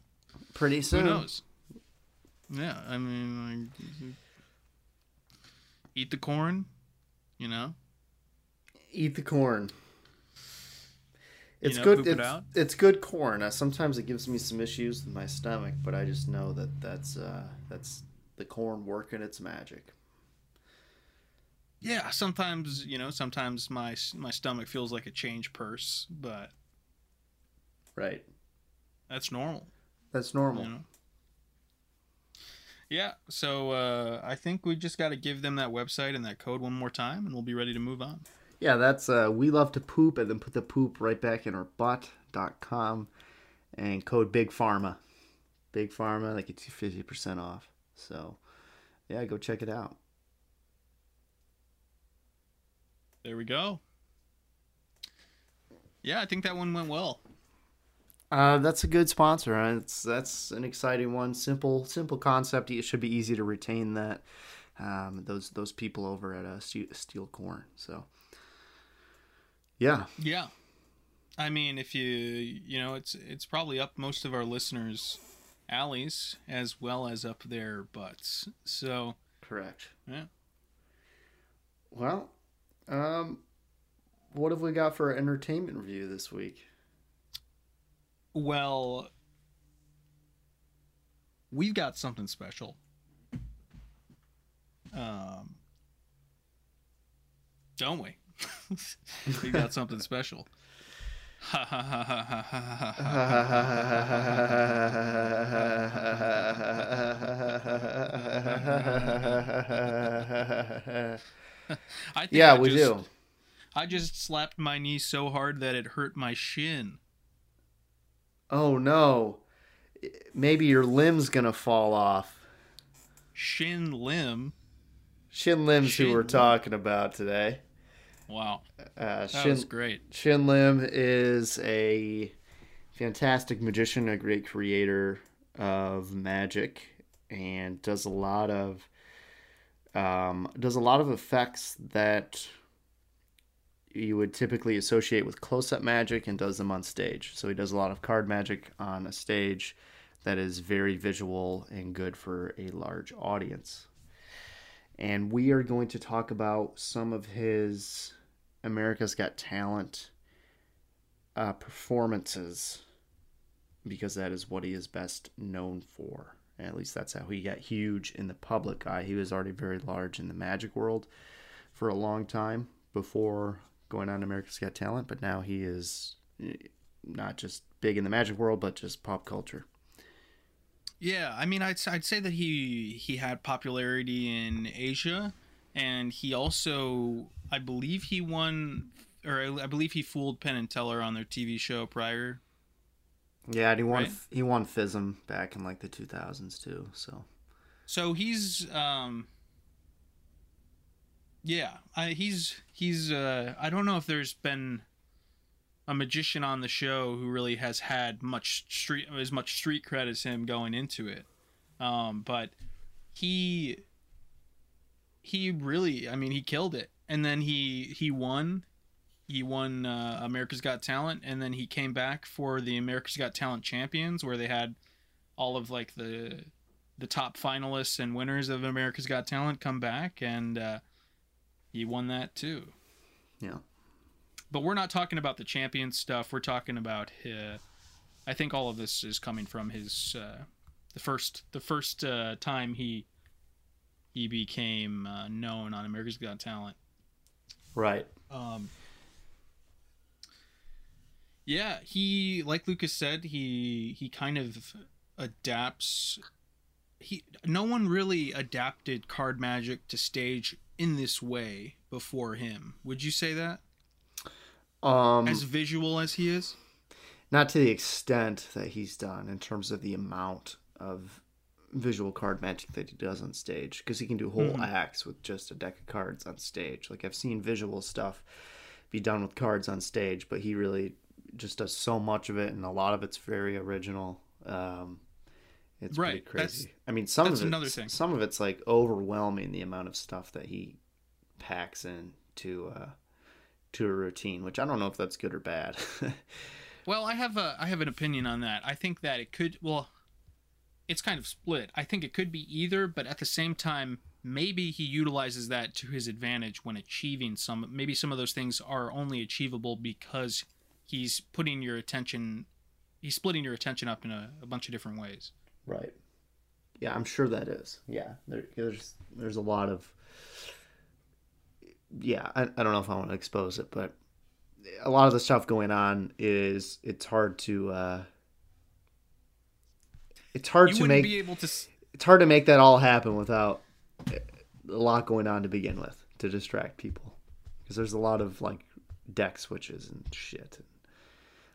Pretty soon. Who knows? Yeah, I mean like eat the corn, you know? Eat the corn. It's know, good. it It's, out? it's good corn. Uh, sometimes it gives me some issues with my stomach, but I just know that that's uh, that's the corn working its magic. yeah, sometimes you know, sometimes my my stomach feels like a change purse, but Right. that's normal. That's normal. You know? Yeah, so uh, I think we just got to give them that website and that code one more time, and we'll be ready to move on. Yeah, that's uh, we love to poop and then put the poop right back in our butt.com and code Big Pharma. Big Pharma, that gets you 50% off. So, yeah, go check it out. There we go. Yeah, I think that one went well. Uh, that's a good sponsor. It's that's an exciting one. Simple, simple concept. It should be easy to retain that. Um, those those people over at uh, Steel, Steel Corn. So, yeah, Yeah. I mean, if you you know, it's it's probably up most of our listeners' alleys as well as up their butts. So correct. yeah. Well, um, what have we got for our entertainment review this week? Well, we've got something special. Um, don't we? we got something special. Ha ha ha ha ha ha ha ha. I think yeah, I we just- do. I just slapped my knee so hard that it hurt my shin. Oh no. Maybe your limb's gonna fall off. Shin limb. Shin limbs who we're limb. talking about today. Wow, Uh, that Shin, was great. Shin Lim is a fantastic magician, a great creator of magic, and does a lot of um, does a lot of effects that you would typically associate with close-up magic and does them on stage. So he does a lot of card magic on a stage that is very visual and good for a large audience. And we are going to talk about some of his America's Got Talent uh, performances because that is what he is best known for. At least that's how he got huge in the public eye. He was already very large in the magic world for a long time before going on America's Got Talent, but now he is eh, not just big in the magic world, but just pop culture. Yeah, I mean, I'd I'd say that he he had popularity in Asia, and he also, I believe, he won, or I, I believe he fooled Penn and Teller on their TV show prior. Yeah, and he won Right. he won FISM back in like the 2000s too. So So he's, um, yeah, I, he's he's. Uh, I don't know if there's been a magician on the show who really has had much street as much street cred as him going into it. Um, but he he really, I mean, he killed it, and then he he won. He won uh, America's Got Talent, and then he came back for the America's Got Talent Champions, where they had all of like the the top finalists and winners of America's Got Talent come back, and uh, he won that too. yeah, But we're not talking about the champion stuff. We're talking about uh, I think all of this is coming from his uh, the first the first uh, time he he became uh, known on America's Got Talent. right. Um, yeah, he like Lucas said, he he kind of adapts. He no one really adapted card magic to stage in this way before him. Would you say that? Um, As visual as he is. not to the extent that he's done in terms of the amount of visual card magic that he does on stage because he can do whole Mhm. acts with just a deck of cards on stage like i've seen visual stuff be done with cards on stage but he really just does so much of it and a lot of it's very original um it's Right, pretty that's- crazy i mean some of another it's thing. some of it's like overwhelming the amount of stuff that he packs in to uh to a routine which i don't know if that's good or bad Well, I have a I have an opinion on that. I think that it could well it's kind of split. I think it could be either, but at the same time maybe he utilizes that to his advantage when achieving some maybe some of those things are only achievable because he's putting your attention he's splitting your attention up in a, a bunch of different ways. Right. Yeah, I'm sure that is. Yeah, there, there's there's a lot of yeah, I, I don't know if I want to expose it, but a lot of the stuff going on is it's hard to uh it's hard You to make be able to. it's hard to make that all happen without a lot going on to begin with to distract people because there's a lot of like deck switches and shit and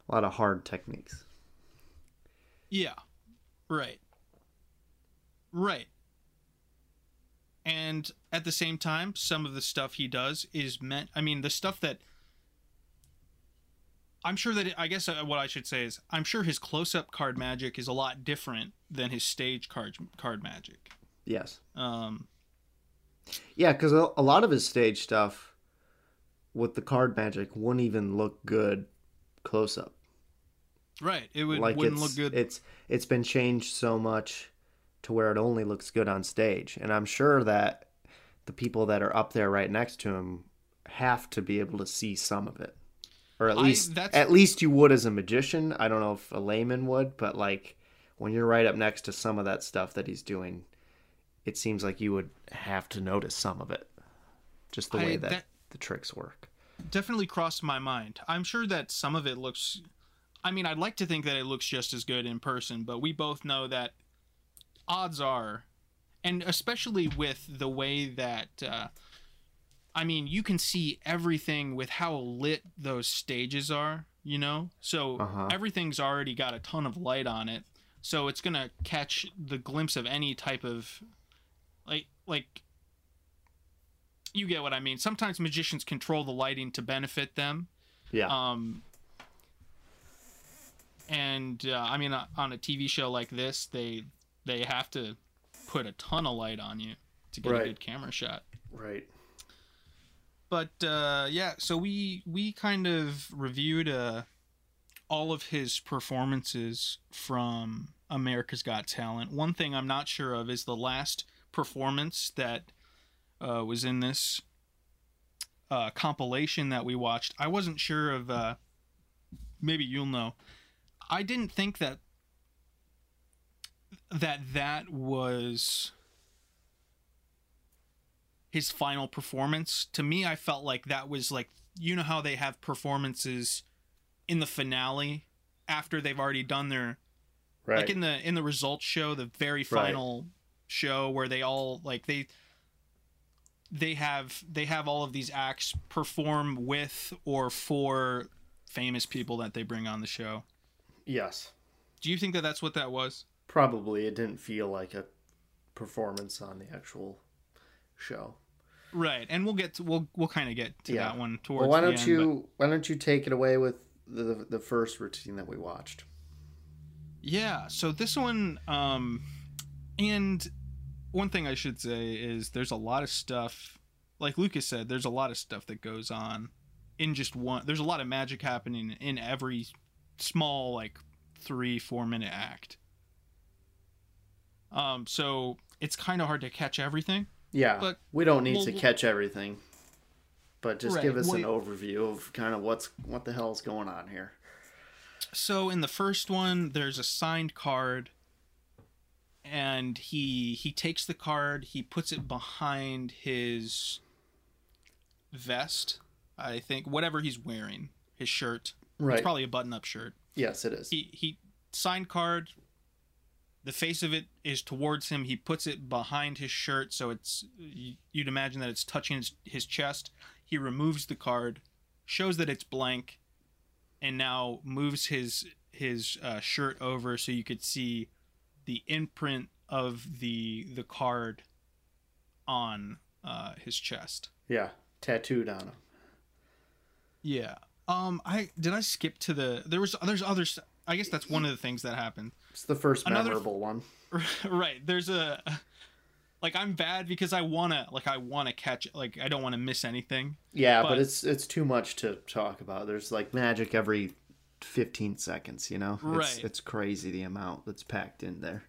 a lot of hard techniques Yeah. Right. Right. And at the same time, some of the stuff he does is meant. I mean, the stuff that. I'm sure that it, I guess uh, what I should say is I'm sure his close-up card magic is a lot different than his stage card card magic. yes Um, yeah because a, a lot of his stage stuff with the card magic wouldn't even look good close up right. It would like wouldn't look good. it's it's been changed so much to where it only looks good on stage and i'm sure that the people that are up there right next to him have to be able to see some of it or at I- least that's- at least you would as a magician i don't know if a layman would but like when you're right up next to some of that stuff that he's doing it seems like you would have to notice some of it just the I- way that, that- the tricks work definitely crossed my mind. I'm sure that some of it looks. I mean, I'd like to think that it looks just as good in person, but we both know that odds are, and especially with the way that. Uh, I mean, you can see everything with how lit those stages are, you know? So Uh-huh. everything's already got a ton of light on it. So it's going to catch the glimpse of any type of like like you get what I mean. Sometimes magicians control the lighting to benefit them. yeah Um, and uh, I mean, uh, on a TV show like this, they they have to put a ton of light on you to get Right. a good camera shot. right But uh, yeah, so we we kind of reviewed uh, all of his performances from America's Got Talent. One thing I'm not sure of is the last performance that uh, was in this uh, compilation that we watched. I wasn't sure of. Uh, maybe you'll know. I didn't think that that that was his final performance. To me, I felt like that was like you know how they have performances in the finale after they've already done their right like in the in the results show, the very final show where they all like they they have they have all of these acts perform with or for famous people that they bring on the show. Yes Do you think that that's what that was? Probably it didn't feel like a performance on the actual show. Right, and we'll get to, we'll we'll kind of get to Yeah. that one towards. Well, why don't end, you why don't you take it away with the the, the first routine that we watched? Yeah, so this one, um, and one thing I should say is there's a lot of stuff, like Lucas said, there's a lot of stuff that goes on in just one. There's a lot of magic happening in every small like three four minute act. Um, so it's kind of hard to catch everything. Yeah, But- we don't need well, to catch everything, but just Right, give us an overview of kind of what's what the hell's going on here. So in the first one, there's a signed card, and he he takes the card, he puts it behind his vest, I think, whatever he's wearing, his shirt. Right. It's probably a button-up shirt. yes, it is. He he signed card. The face of it is towards him. He puts it behind his shirt, so it's you'd imagine that it's touching his, his chest. He removes the card, shows that it's blank, and now moves his his uh, shirt over so you could see the imprint of the the card on uh, his chest. yeah, tattooed on him. Yeah. Um. I did I skip to the there was there's other I guess that's one of the things that happened. It's the first Another- memorable one. right there's a like i'm bad because i want to like i want to catch like i don't want to miss anything Yeah, but, but- it's it's too much to talk about. There's like magic every 15 seconds, you know? It's, Right. it's crazy the amount that's packed in there.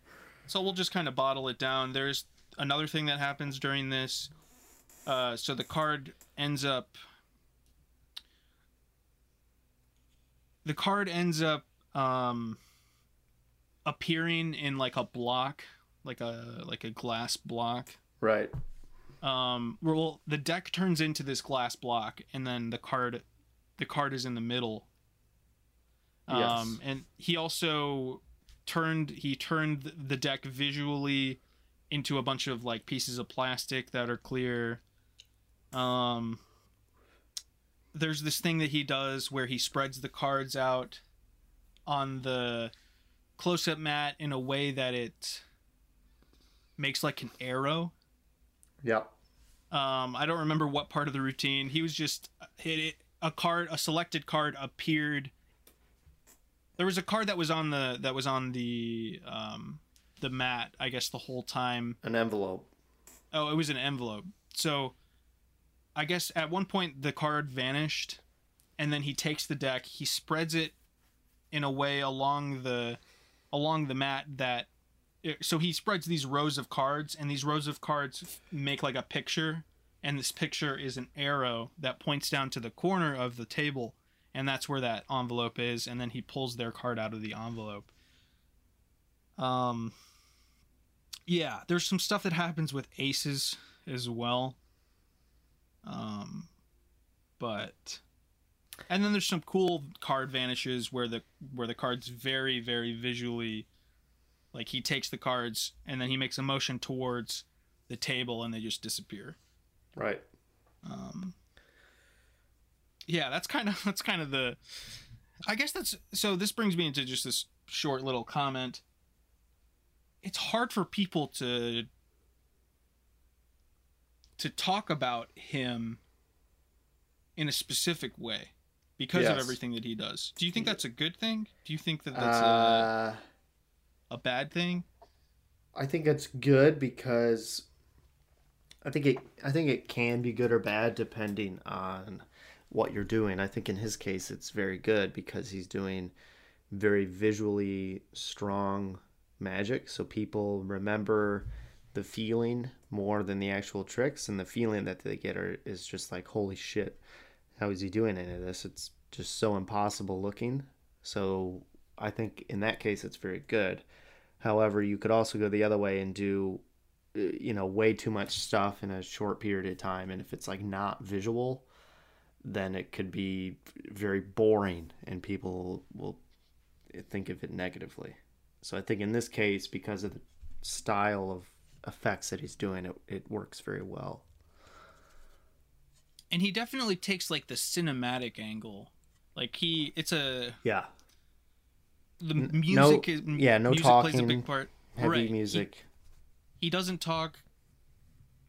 so we'll just kind of bottle it down there's another thing that happens during this uh so the card ends up the card ends up um appearing in like a block like a like a glass block Right. Um, well, the deck turns into this glass block, and then the card, the card is in the middle. Um, Yes. and he also turned he turned the deck visually into a bunch of like pieces of plastic that are clear. Um, there's this thing that he does where he spreads the cards out on the close-up mat in a way that it makes like an arrow. Yep. Um, I don't remember what part of the routine. He was just hit it. A card, a selected card appeared. There was a card that was on the that was on the um, the mat. I guess the whole time. An envelope. Oh, it was an envelope. So, I guess at one point the card vanished, and then he takes the deck. He spreads it in a way along the along the mat that. So he spreads these rows of cards, and these rows of cards make like a picture, and this picture is an arrow that points down to the corner of the table, and that's where that envelope is. And then he pulls their card out of the envelope. Um, yeah, there's some stuff that happens with aces as well. Um, but and then there's some cool card vanishes where the where the cards very very visually like he takes the cards and then he makes a motion towards the table and they just disappear. Right. Um, yeah, that's kind of that's kind of the. I guess that's so. This brings me into just this short little comment. It's hard for people to to talk about him in a specific way because of everything that he does. Do you think that's a good thing? Do you think that that's uh, a, a bad thing? I think it's good because I think it I think it can be good or bad depending on what you're doing. I think in his case it's very good because he's doing very visually strong magic so people remember the feeling more than the actual tricks and the feeling that they get are, is just like holy shit how is he doing any of this it's just so impossible looking so i think in that case it's very good However, you could also go the other way and do, uh, you know, way too much stuff in a short period of time. And if it's like not visual, then it could be very boring and people will think of it negatively. So I think in this case, because of the style of effects that he's doing, it, it works very well. And he definitely takes like the cinematic angle. Like he, it's a Yeah. the music no- is yeah, no music plays a talking, big part. Heavy Right. Music. He, doesn't talk.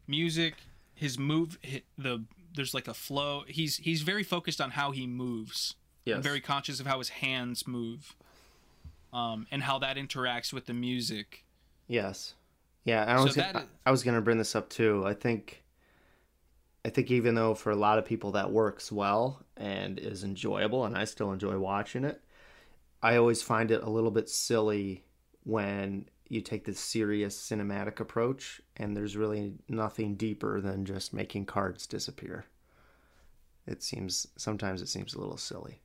Music, his move, hi the there's like a flow. He's he's very focused on how he moves. yes. Very conscious of how his hands move. Um, and how that interacts with the music. Yes. Yeah, I was that gonna, is- I was going to bring this up too. I think I think even though for a lot of people that works well and is enjoyable and I still enjoy watching it, I always find it a little bit silly when you take this serious cinematic approach and there's really nothing deeper than just making cards disappear. It seems sometimes it seems a little silly.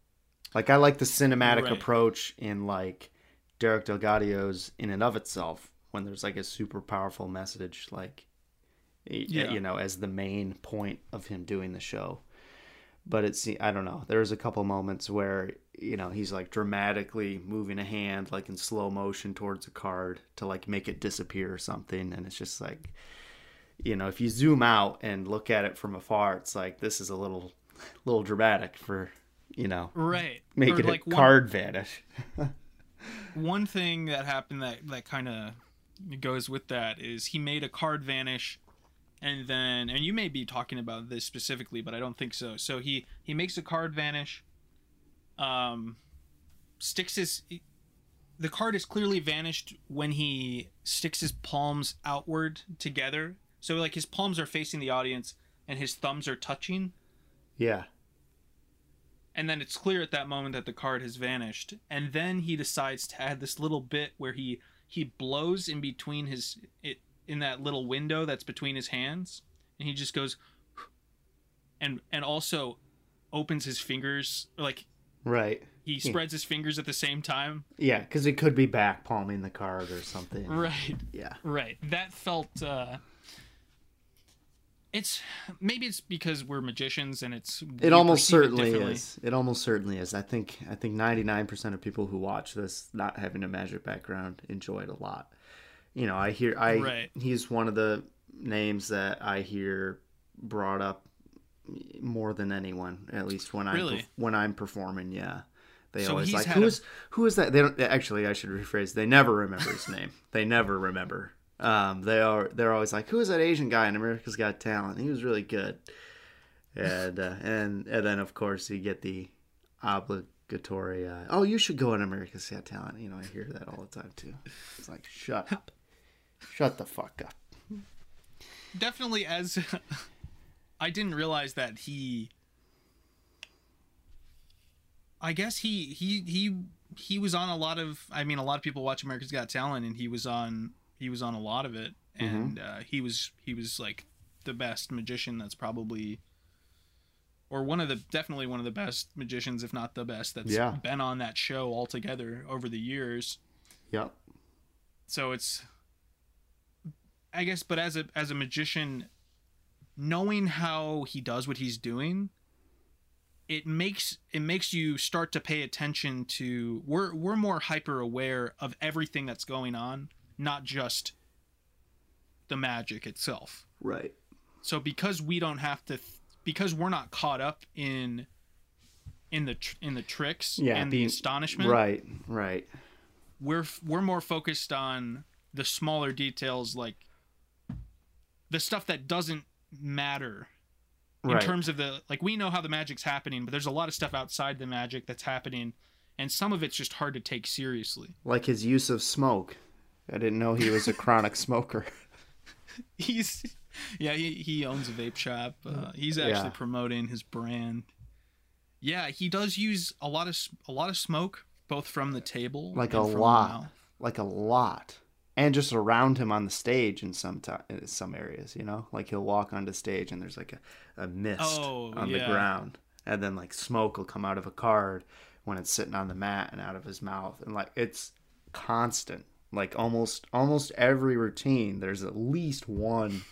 Like I like the cinematic Right. approach in like Derek DelGaudio's in and of itself when there's like a super powerful message like Yeah. you know as the main point of him doing the show but it's I don't know there's a couple moments where you know he's like dramatically moving a hand like in slow motion towards a card to like make it disappear or something and it's just like you know if you zoom out and look at it from afar it's like this is a little little dramatic for you know Right. making like, a one- card vanish one thing that happened that that kind of goes with that is he made a card vanish and then and you may be talking about this specifically but i don't think so. So he he makes a card vanish um sticks his the card is clearly vanished when he sticks his palms outward together. So like his palms are facing the audience and his thumbs are touching. Yeah. And then it's clear at that moment that the card has vanished. And then he decides to add this little bit where he he blows in between his it in that little window that's between his hands and he just goes and and also opens his fingers like right. he spreads his fingers at the same time. Yeah because it could be back palming the card or something. Right. Yeah. Right. That felt uh it's maybe it's because we're magicians and it's It almost certainly differently. is. It almost certainly is. I think I think 99% of people who watch this not having a magic background enjoy it a lot. You know, I hear I Right. he's one of the names that I hear brought up more than anyone, at least when I'm Really? when I'm performing, yeah. They So always like who is a... who is that? They don't actually I should rephrase. They never remember his name. They never remember. Um, they are they're always like, who is that Asian guy in America's Got Talent? He was really good. And uh, and and then of course you get the obligatory. Uh, oh, you should go on America's Got Talent. You know, I hear that all the time too. It's like, shut up, shut the fuck up. definitely as I didn't realize that he I guess he he he he was on a lot of I mean a lot of people watch America's Got Talent and he was on he was on a lot of it and uh, he was he was like the best magician that's probably or one of the definitely one of the best magicians if not the best that's Yeah. been on that show altogether over the years Yep. so it's i guess but as a as a magician knowing how he does what he's doing it makes it makes you start to pay attention to we're we're more hyper aware of everything that's going on not just the magic itself Right. so because we don't have to because we're not caught up in in the tr- in the tricks Yeah, and the being- astonishment Right. Right. we're we're more focused on the smaller details like the stuff that doesn't matter in Right. terms of the like we know how the magic's happening but there's a lot of stuff outside the magic that's happening and some of it's just hard to take seriously like his use of smoke. I didn't know he was a chronic smoker. he's yeah he, he owns a vape shop. Uh, he's actually Yeah. promoting his brand. Yeah he does use a lot of a lot of smoke both from the table Like and a from lot. like a lot. And just around him on the stage in some ti in some areas you know? Like he'll walk onto stage and there's like a, a mist Oh, on the ground. And then like smoke will come out of a card when it's sitting on the mat and out of his mouth. And like it's constant like almost almost every routine there's at least one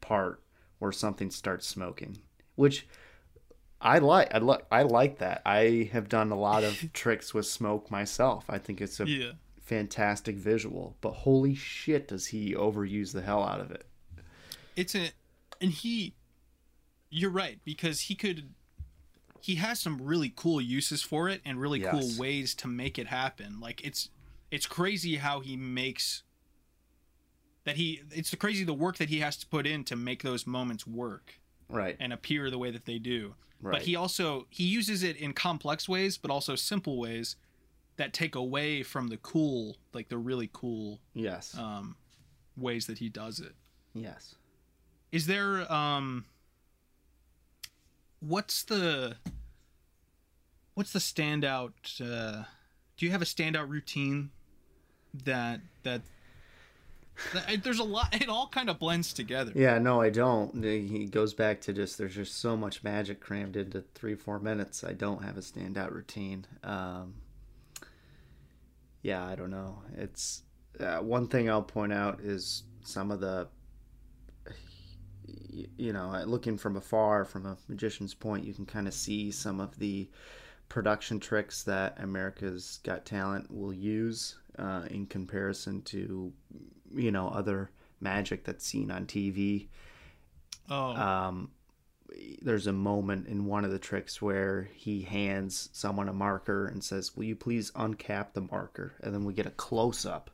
part where something starts smoking which I like I like I like that. I have done a lot of tricks with smoke myself. I think it's a yeah fantastic visual, but holy shit, does he overuse the hell out of it? it's a and he you're right because he could he has some really cool uses for it and really cool ways to make it happen like it's it's crazy how he makes that he it's crazy the work that he has to put in to make those moments work Right. and appear the way that they do Right. but he also he uses it in complex ways but also simple ways that take away from the cool like the really cool Yes. um ways that he does it yes. is there um what's the what's the standout uh do you have a standout routine that that, there's a lot it all kind of blends together Yeah, no, I don't. He goes back to just there's just so much magic crammed into three, four minutes. I don't have a standout routine. Um, yeah, I don't know. It's uh, one thing I'll point out is some of the, you know, looking from afar, from a magician's point, you can kind of see some of the production tricks that America's Got Talent will use uh, in comparison to, you know, other magic that's seen on TV. oh Um, there's a moment in one of the tricks where he hands someone a marker and says, "Will you please uncap the marker?" And then we get a close up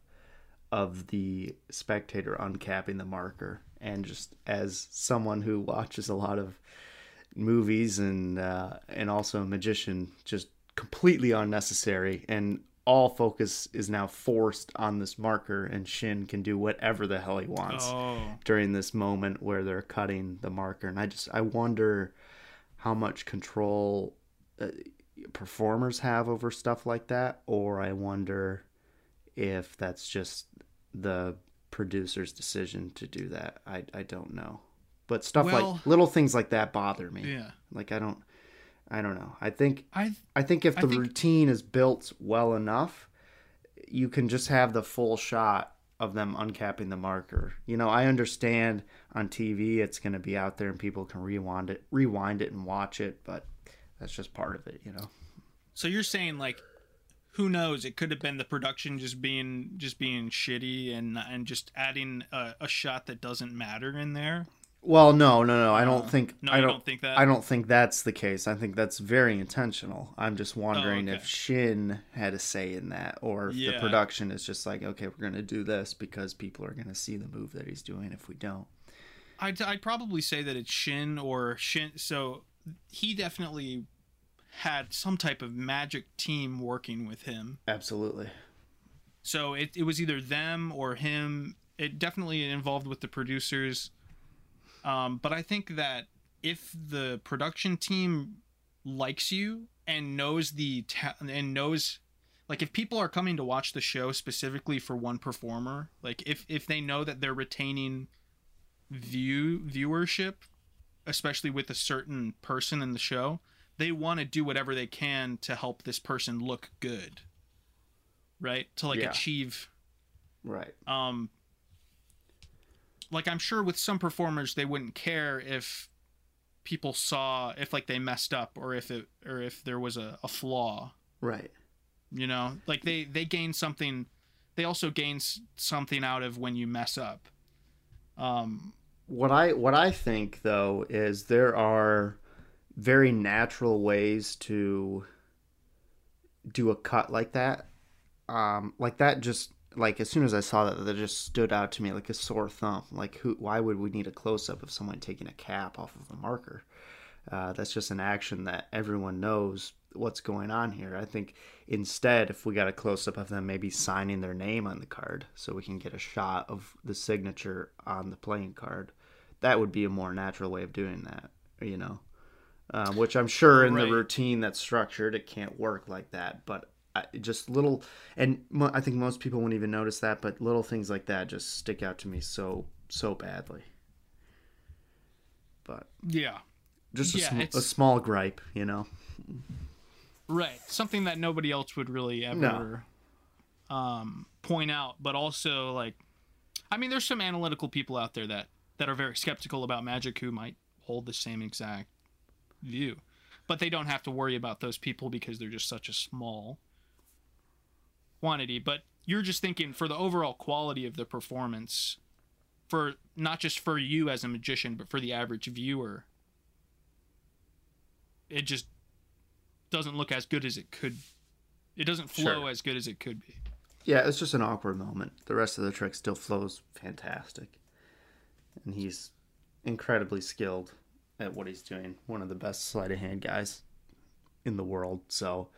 of the spectator uncapping the marker. And just as someone who watches a lot of movies and uh, and also a magician, just completely unnecessary and all focus is now forced on this marker and Shin can do whatever the hell he wants oh. during this moment where they're cutting the marker. And i just i wonder how much control uh, performers have over stuff like that or i wonder if that's just the producer's decision to do that. I i don't know. But stuff Well- like little things like that bother me. Yeah. Like i don't i don't know i think i I think if the think- routine is built well enough, you can just have the full shot of them uncapping the marker. You know, I understand on TV. It's going to be out there and people can rewind it, rewind it and watch it, but that's just part of it, you know. So you're saying like who knows it could have been the production just being just being shitty and and just adding a, a shot that doesn't matter in there well no no no i don't Uh, think no, i don't, don't think that? i don't think that's the case i think that's very intentional i'm just wondering Oh, okay. if shin had a say in that or if the production is just like okay we're going to do this because people are going to see the move that he's doing if we don't I'd, I'd probably say that it's Shin or Shin. So he definitely had some type of magic team working with him. absolutely So it, it was either them or him. It definitely involved with the producers. Um, but I think that if the production team likes you and knows the ta- and knows like if people are coming to watch the show specifically for one performer, like if if they know that they're retaining view viewership, especially with a certain person in the show, they want to do whatever they can to help this person look good. Right? To like Yeah. achieve right um like i'm sure with some performers they wouldn't care if people saw if like they messed up or if it or if there was a, a flaw. Right. You know? Like they they gain something they also gain something out of when you mess up. Um what I what I think though is there are very natural ways to do a cut like that. Um, like that just like as soon as I saw that, that just stood out to me like a sore thumb. Like who? Why would we need a close up of someone taking a cap off of a marker? Uh, that's just an action that everyone knows what's going on here. I think instead, if we got a close up of them maybe signing their name on the card so we can get a shot of the signature on the playing card, that would be a more natural way of doing that, you know. Um, which I'm sure in Right. the routine that's structured, it can't work like that. But just little, and mo- I think most people won't even notice that, but little things like that just stick out to me so, so badly. But yeah just a, Yeah, sm- a small gripe, you know. right something that nobody else would really ever um point out but also like i mean there's some analytical people out there that that are very skeptical about magic who might hold the same exact view but they don't have to worry about those people because they're just such a small quantity but you're just thinking for the overall quality of the performance for not just for you as a magician but for the average viewer it just doesn't look as good as it could it doesn't flow Sure. as good as it could be Yeah, it's just an awkward moment. The rest of the trick still flows fantastic. And he's incredibly skilled at what he's doing. One of the best sleight of hand guys in the world. So,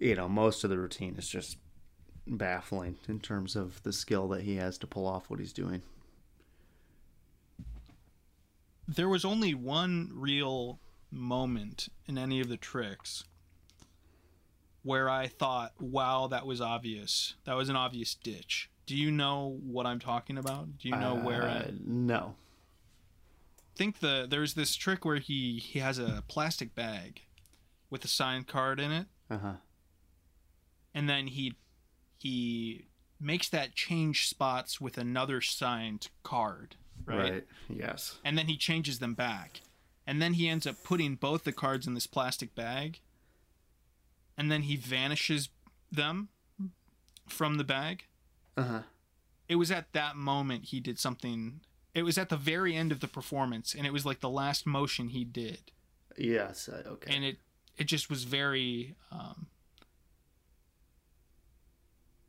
you know, most of the routine is just baffling in terms of the skill that he has to pull off what he's doing. there was only one real moment in any of the tricks where I thought, wow, that was obvious. That was an obvious ditch. Do you know what I'm talking about? Do you know where I Uh, no. think the there's this trick where he he has a plastic bag with a signed card in it Uh huh. and then he he makes that change spots with another signed card, right? Right. Yes. and then he changes them back. And then he ends up putting both the cards in this plastic bag. And then he vanishes them from the bag. Uh huh. It was at that moment he did something. It was at the very end of the performance, and it was like the last motion he did. Yes. uh, Okay. And it it just was very. Um,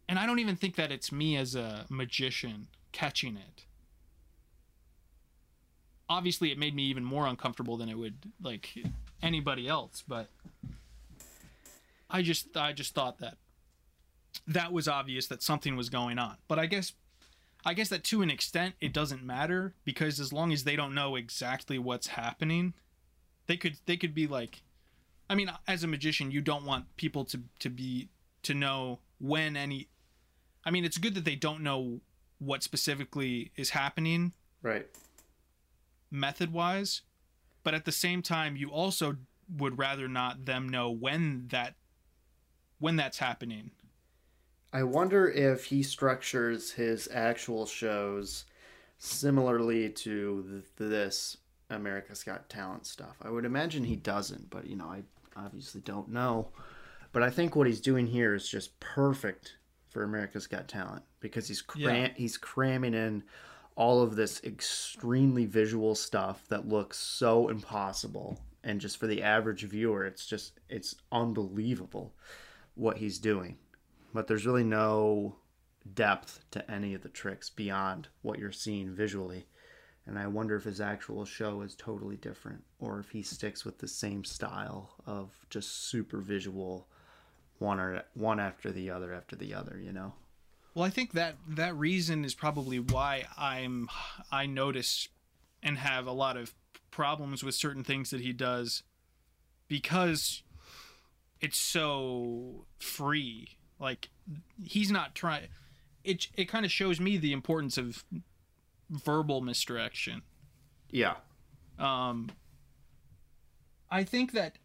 and I don't even think that it's me as a magician catching it. Obviously, it made me even more uncomfortable than it would like anybody else. But I just I just thought that that was obvious that something was going on. But I guess I guess that to an extent it doesn't matter because as long as they don't know exactly what's happening, they could they could be like I mean, as a magician, you don't want people to to be to know when any I mean, it's good that they don't know what specifically is happening right. method wise, but at the same time, you also would rather not them know when that when that's happening. I wonder if he structures his actual shows similarly to th- this America's Got Talent stuff. I would imagine he doesn't, but you know, I obviously don't know. But I think what he's doing here is just perfect for America's Got Talent because he's cram- Yeah. he's cramming in all of this extremely visual stuff that looks so impossible. And just for the average viewer it's just it's unbelievable what he's doing. But there's really no depth to any of the tricks beyond what you're seeing visually. And i wonder if his actual show is totally different or if he sticks with the same style of just super visual one or one after the other after the other you know Well, I think that that reason is probably why I'm I notice and have a lot of problems with certain things that he does because it's so free. Like he's not trying it it kind of shows me the importance of verbal misdirection. yeah Um, I think that,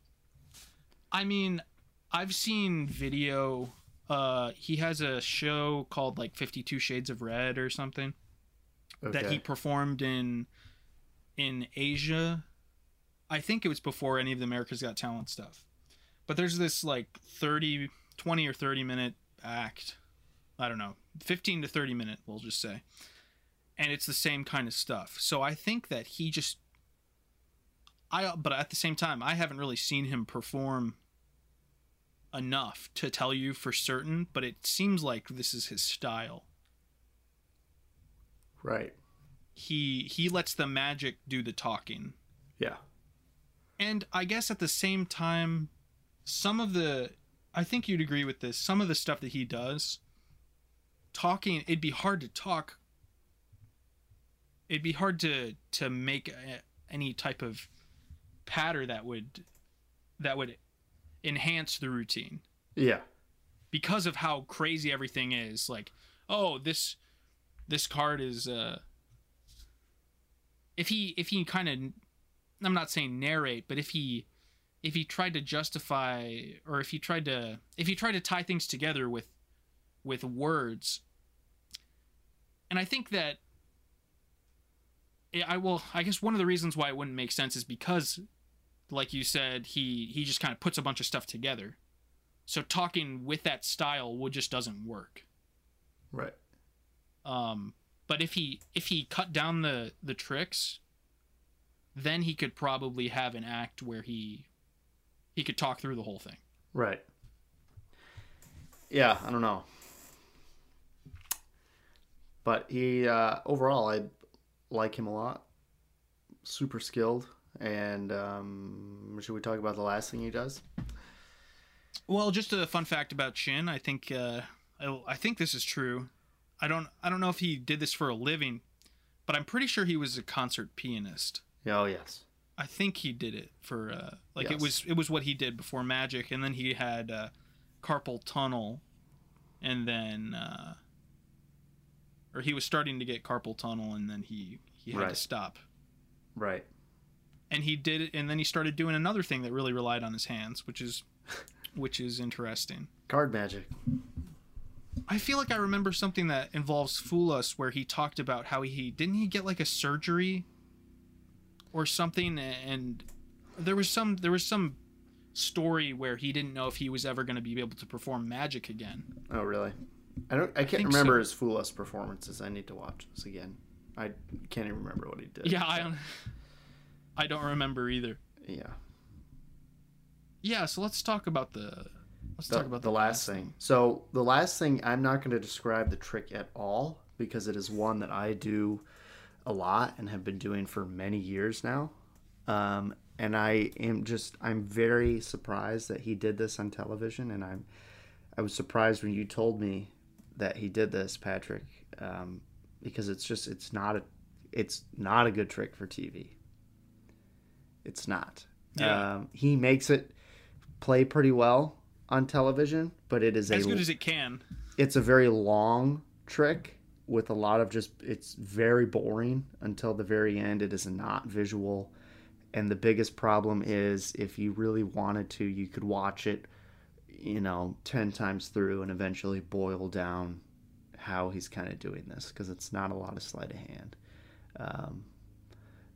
I mean, I've seen video. Uh, he has a show called like Fifty Two Shades of Red or something that he performed in in Asia. I think it was before any of the America's Got Talent stuff. But there's this like 30, 20 or 30 minute act. I don't know, 15 to 30 minute, we'll just say. And it's the same kind of stuff. So I think that he just I but at the same time, I haven't really seen him perform enough to tell you for certain, but it seems like this is his style. right He he lets the magic do the talking. yeah And I guess at the same time some of the I think you'd agree with this. Some of the stuff that he does talking it'd be hard to talk it'd be hard to to make a, any type of patter that would that would enhance the routine yeah because of how crazy everything is like oh this this card is uh if he if he kind of i'm not saying narrate but if he if he tried to justify or if he tried to if he tried to tie things together with with words and i think that I will. I guess one of the reasons why it wouldn't make sense is because, like you said, he he just kind of puts a bunch of stuff together. So talking with that style would just doesn't work. right Um, but if he if he cut down the the tricks, then he could probably have an act where he he could talk through the whole thing. Right. Yeah, I don't know. But he uh, overall, I like him a lot. Super skilled, and um, should we talk about the last thing he does? Well, just a fun fact about Shin. I think uh, I, I think this is true. I don't I don't know if he did this for a living, but I'm pretty sure he was a concert pianist. Oh yes, I think he did it for uh, like it was it was what he did before Magic, and then he had uh, carpal tunnel, and then uh, or he was starting to get carpal tunnel, and then he he had Right. to stop, right. And he did it, and then he started doing another thing that really relied on his hands, which is which is interesting. Card magic. I feel like I remember something that involves Fool Us where he talked about how he didn't he get like a surgery or something and there was some there was some story where he didn't know if he was ever going to be able to perform magic again. Oh really? I don't. I can't think remember so. his Fool Us performances. I need to watch this again. I can't even remember what he did. Yeah, I don't I don't remember either. Yeah. Yeah, so let's talk about the let's the, talk about the last thing. So the last thing, I'm not going to describe the trick at all because it is one that I do a lot and have been doing for many years now. Um, and I am just, I'm very surprised that he did this on television. And I'm, I was surprised when you told me that he did this, Patrick, um, because it's just, it's not a, it's not a good trick for TV. It's not. Yeah. Um, he makes it play pretty well on television, but it is As a good as it can. it's a very long trick with a lot of just it's very boring until the very end. It is not visual. And the biggest problem is if you really wanted to, you could watch it, you know, 10 times through and eventually boil down how he's kind of doing this because it's not a lot of sleight of hand. Um,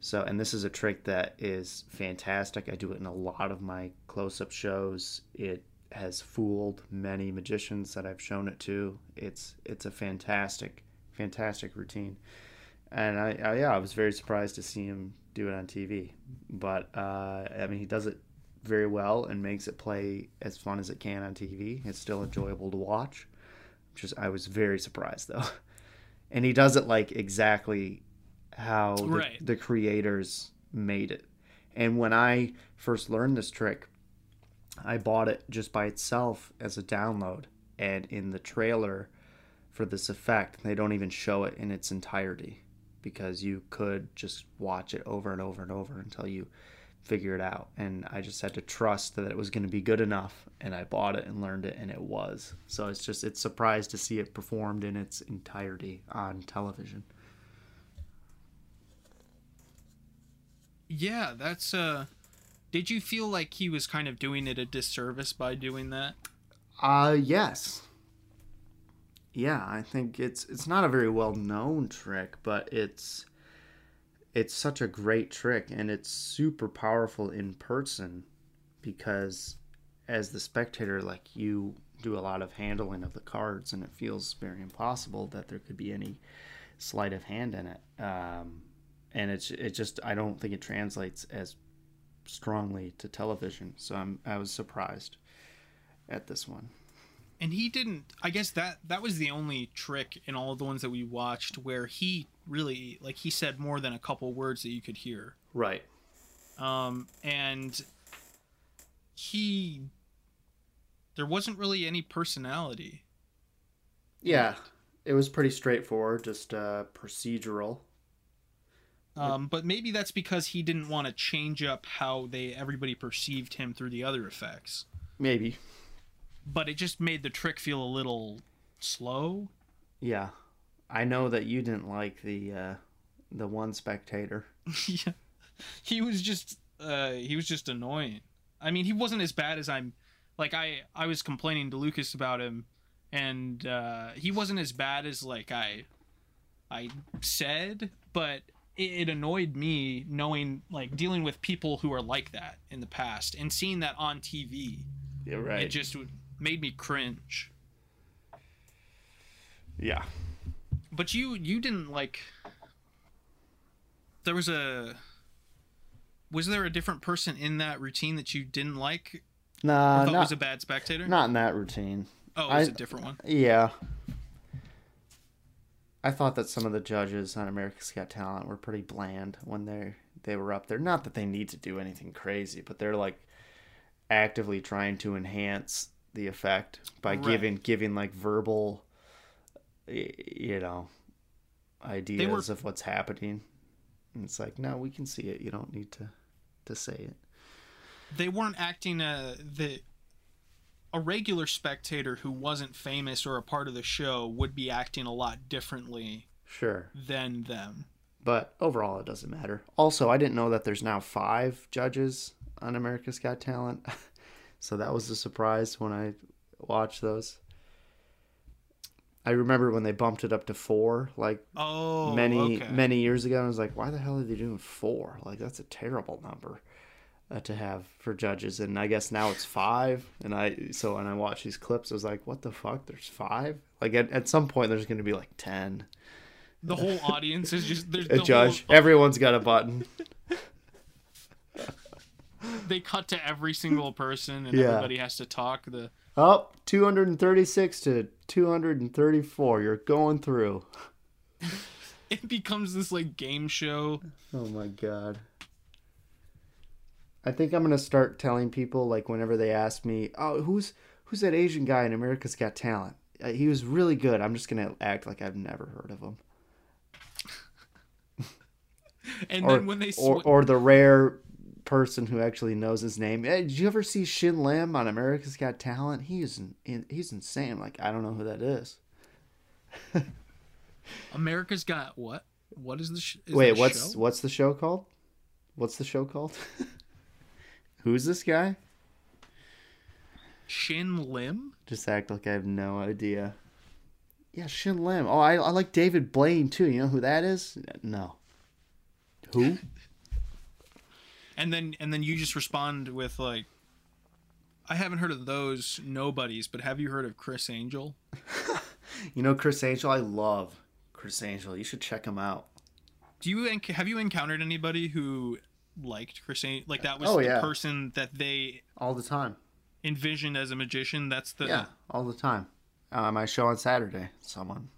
so, and this is a trick that is fantastic. I do it in a lot of my close-up shows. It has fooled many magicians that I've shown it to. It's it's a fantastic, fantastic routine, and I, I yeah I was very surprised to see him do it on TV. But uh, I mean he does it very well and makes it play as fun as it can on TV. It's still enjoyable to watch. Just I was very surprised though, and he does it like exactly how the, Right. the creators made it. And when I first learned this trick, I bought it just by itself as a download. And in the trailer for this effect, they don't even show it in its entirety because you could just watch it over and over and over until you figure it out. And I just had to trust that it was going to be good enough. And I bought it and learned it, and it was. So it's just, it's surprised to see it performed in its entirety on television. Yeah, that's uh did you feel like he was kind of doing it a disservice by doing that? Uh yes. Yeah, I think it's it's not a very well known trick, but it's it's such a great trick and it's super powerful in person because as the spectator like you do a lot of handling of the cards and it feels very impossible that there could be any sleight of hand in it. Um and it's it just I don't think it translates as strongly to television. So I'm I was surprised at this one. And he didn't I guess that that was the only trick in all of the ones that we watched where he really like he said more than a couple words that you could hear. Right. Um and he there wasn't really any personality. Yeah, it was pretty straightforward, just uh, procedural. Um, but maybe that's because he didn't want to change up how they everybody perceived him through the other effects. Maybe. But it just made the trick feel a little slow. Yeah, I know that you didn't like the uh, the one spectator. yeah. He was just uh he was just annoying. I mean, he wasn't as bad as I'm like I I was complaining to Lucas about him and uh he wasn't as bad as like I I said, but it, it annoyed me knowing like dealing with people who are like that in the past and seeing that on TV. Yeah, right. It just made me cringe. yeah. But you you didn't like there was a was there a different person in that routine that you didn't like Nah, or thought not was a bad spectator? not in that routine. oh, it was I- a different one. Yeah. I thought that some of the judges on America's Got Talent were pretty bland when they they were up there. Not that they need to do anything crazy, but they're like actively trying to enhance the effect by Right. giving giving like verbal you know ideas of what's happening. And it's like, no, we can see it. You don't need to to say it. They weren't acting uh the a regular spectator who wasn't famous or a part of the show would be acting a lot differently Sure. than them. But overall, it doesn't matter. Also, I didn't know that there's now five judges on America's Got Talent. so that was a surprise when I watched those. I remember when they bumped it up to four, like Oh, many okay. many years ago. And I was like, why the hell are they doing four? Like that's a terrible number uh, to have for judges. And I guess now it's five. And I so when I watch these clips, I was like, what the fuck? There's five. Like at, at some point, there's going to be like ten. the whole audience is just there's A the judge. Whole, Everyone's got a button. they cut to every single person and Yeah. everybody has to talk the Up 236 to 234. You're going through. it becomes this like game show Oh my god. I think I'm gonna start telling people like whenever they ask me, "Oh, who's who's that Asian guy in America's Got Talent?" Uh, he was really good. I'm just gonna act like I've never heard of him. and Or then when they or, sw- or the rare person who actually knows his name. Hey, did you ever see Shin Lim on America's Got Talent? He's in, he's insane. Like I don't know who that is. America's got what what is the sh- is Wait, what's show? what's the show called? What's the show called? Who's this guy? Shin Lim Just act like I have no idea. Yeah, Shin Lim. Oh, I, I like David Blaine too. You know who that is? No. Who? and then and then you just respond with like I haven't heard of those nobodies, but have you heard of Criss Angel? You know Criss Angel? I love Criss Angel. You should check him out. Do you have you encountered anybody who liked Criss Angel? Like that was Oh, the yeah. person that they All the time. envisioned as a magician. That's the Yeah, all the time. Uh, my show on Saturday, someone,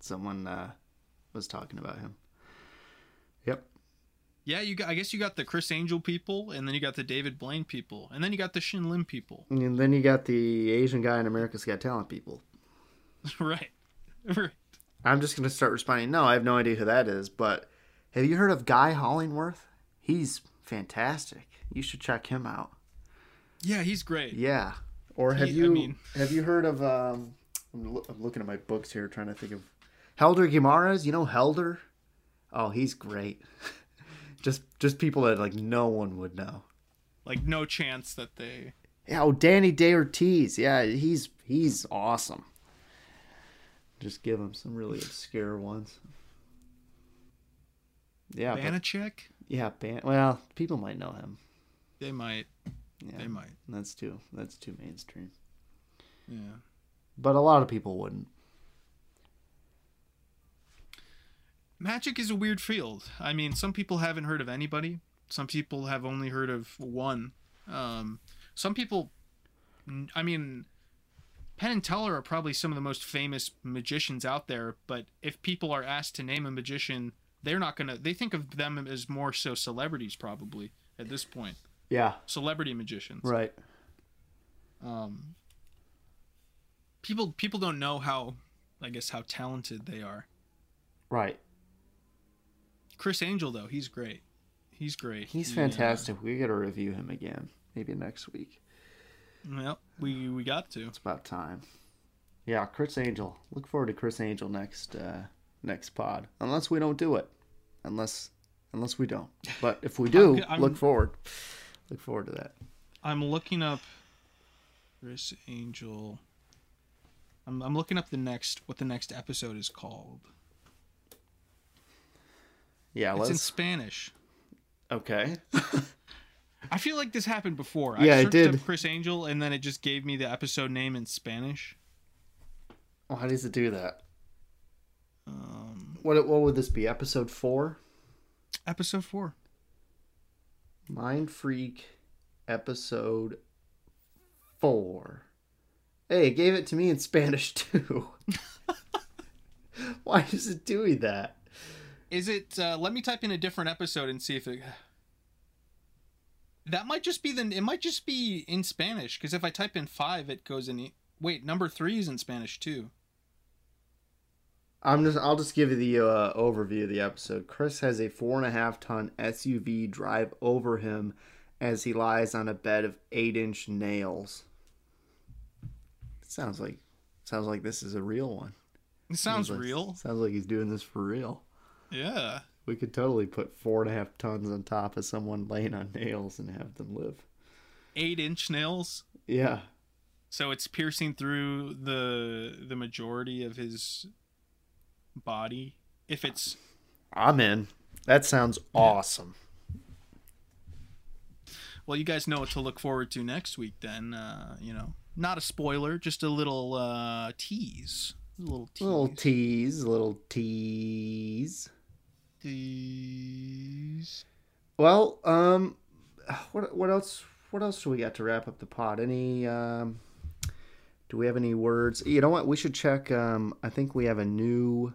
someone uh, was talking about him. Yep. Yeah, you got. I guess you got the Criss Angel people, and then you got the David Blaine people, and then you got the Shin Lim people. And then you got the Asian guy in America's Got Talent people. right, right. I'm just gonna start responding. No, I have no idea who that is. But have you heard of Guy Hollingworth? He's fantastic. You should check him out. Yeah, he's great. Yeah. Or have He- I you mean- have you heard of? Um, I'm, loo- I'm looking at my books here, trying to think of Helder Guimaraes. You know Helder? Oh, he's great. just just people that like no one would know. Like no chance that they. Yeah, oh, Dani DaOrtiz. Yeah, he's he's awesome. Just give him some really obscure ones. Yeah, but, Banachek? Yeah, Ban- well, people might know him. They might. Yeah, They might. That's too that's too mainstream. Yeah. But a lot of people wouldn't. Magic is a weird field. I mean, some people haven't heard of anybody. Some people have only heard of one. Um, some people, I mean, Penn and Teller are probably some of the most famous magicians out there. But if people are asked to name a magician, they're not gonna. They think of them as more so celebrities, probably at this point. Yeah. Celebrity magicians. Right. Um, people people don't know how, I guess, how talented they are. Right. Criss Angel though, he's great. He's great. He's He, uh, fantastic. We got to review him again. Maybe next week. Well, we we got to. It's about time. Yeah, Criss Angel. Look forward to Criss Angel next uh next pod. Unless we don't do it. Unless unless we don't. But if we do, I'm- I'm- look forward. Look forward to that. I'm looking up Criss Angel. I'm I'm looking up the next what the next episode is called. Yeah, It's let's in Spanish. Okay. I feel like this happened before. Yeah, I it searched did. up Criss Angel and then it just gave me the episode name in Spanish. Why does it do that? Um, What what would this be? Episode 4? episode 4. Mindfreak episode 4. Hey, it gave it to me in Spanish too. Why is it doing that? Is it uh, let me type in a different episode and see if it That might just be the it might just be in Spanish cuz if I type in 5 it goes in Wait, number 3 is in Spanish too. I'm just. I'll just give you the uh, overview of the episode. Criss has a four and a half ton SUV drive over him as he lies on a bed of eight inch nails. Sounds like sounds like this is a real one. It sounds like- real. Sounds like he's doing this for real. Yeah. We could totally put four and a half tons on top of someone laying on nails and have them live. 8 inch nails. Yeah. So it's piercing through the the majority of his body. If it's I'm in. That sounds awesome. well, you guys know what to look forward to next week. Then, uh, you know, not a spoiler, just a little uh, tease, a little tease. Little tease, little tease. tease. Well, um, what what else? What else do we got to wrap up the pod? Any? Um, do we have any words? You know what? We should check. Um, I think we have a new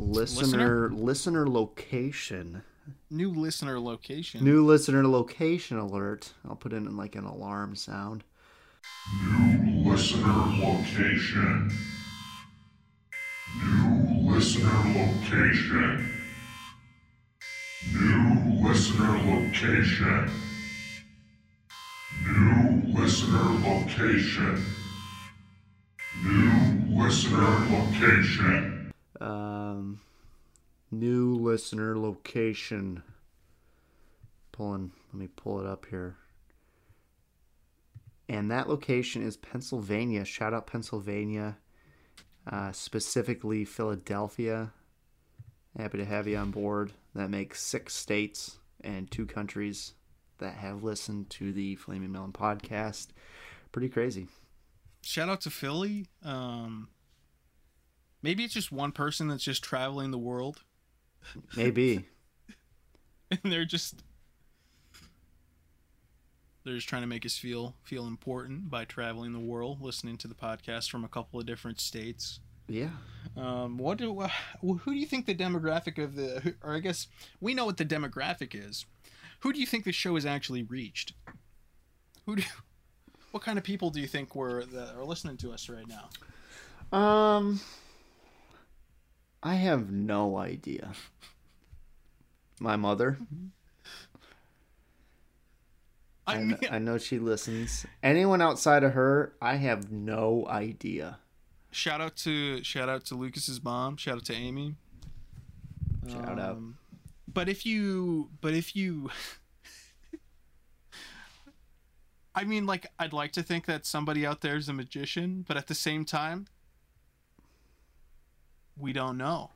listener listener, location. New listener location. New listener location alert. I'll put in like an alarm sound. New listener location. New listener location. New listener location. New listener location. New listener location. Um, new listener location. Pulling. Let me pull it up here. And that location is Pennsylvania. Shout out Pennsylvania, uh, specifically Philadelphia. Happy to have you on board. That makes six states and two countries that have listened to the Flaming Melon podcast. Pretty crazy. Shout out to Philly. Um, maybe it's just one person that's just traveling the world, Maybe. and they're just they're just trying to make us feel feel important by traveling the world, listening to the podcast from a couple of different states. yeah. Um, what do uh, who do you think the demographic of the or I guess we know what the demographic is. Who do you think the show has actually reached? Who do what kind of people do you think were that are listening to us right now? Um, I have no idea. My mother. I I, mean, kn- I know she listens. Anyone outside of her, I have no idea. shout out to shout out to Lucas's mom. Shout out to Amy. Shout out. Um, But if you, but if you, I mean, like, I'd like to think that somebody out there is a magician, but at the same time, we don't know.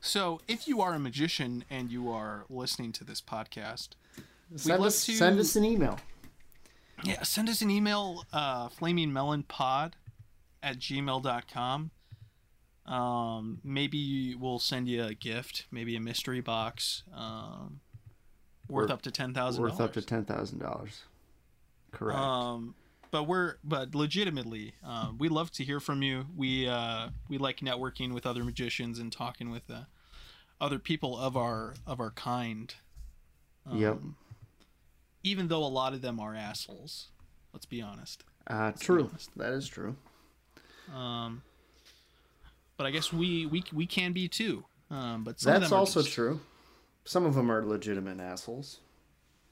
So, if you are a magician and you are listening to this podcast, Send us, to- send us an email. yeah, send us an email, uh, flamingmelonpod at gmail.com. Um, maybe we'll send you a gift, maybe a mystery box, um, worth Worth- up to ten thousand Worth up to ten thousand dollars. Correct. Um, but we're but legitimately, uh, we love to hear from you. We uh, we like networking with other magicians and talking with uh, other people of our of our kind. Um, yep. Even though a lot of them are assholes, let's be honest. Uh, be true. honest. That is true. Um, but I guess we we we can be too. Um, but some of That's also just- true. Some of them are legitimate assholes.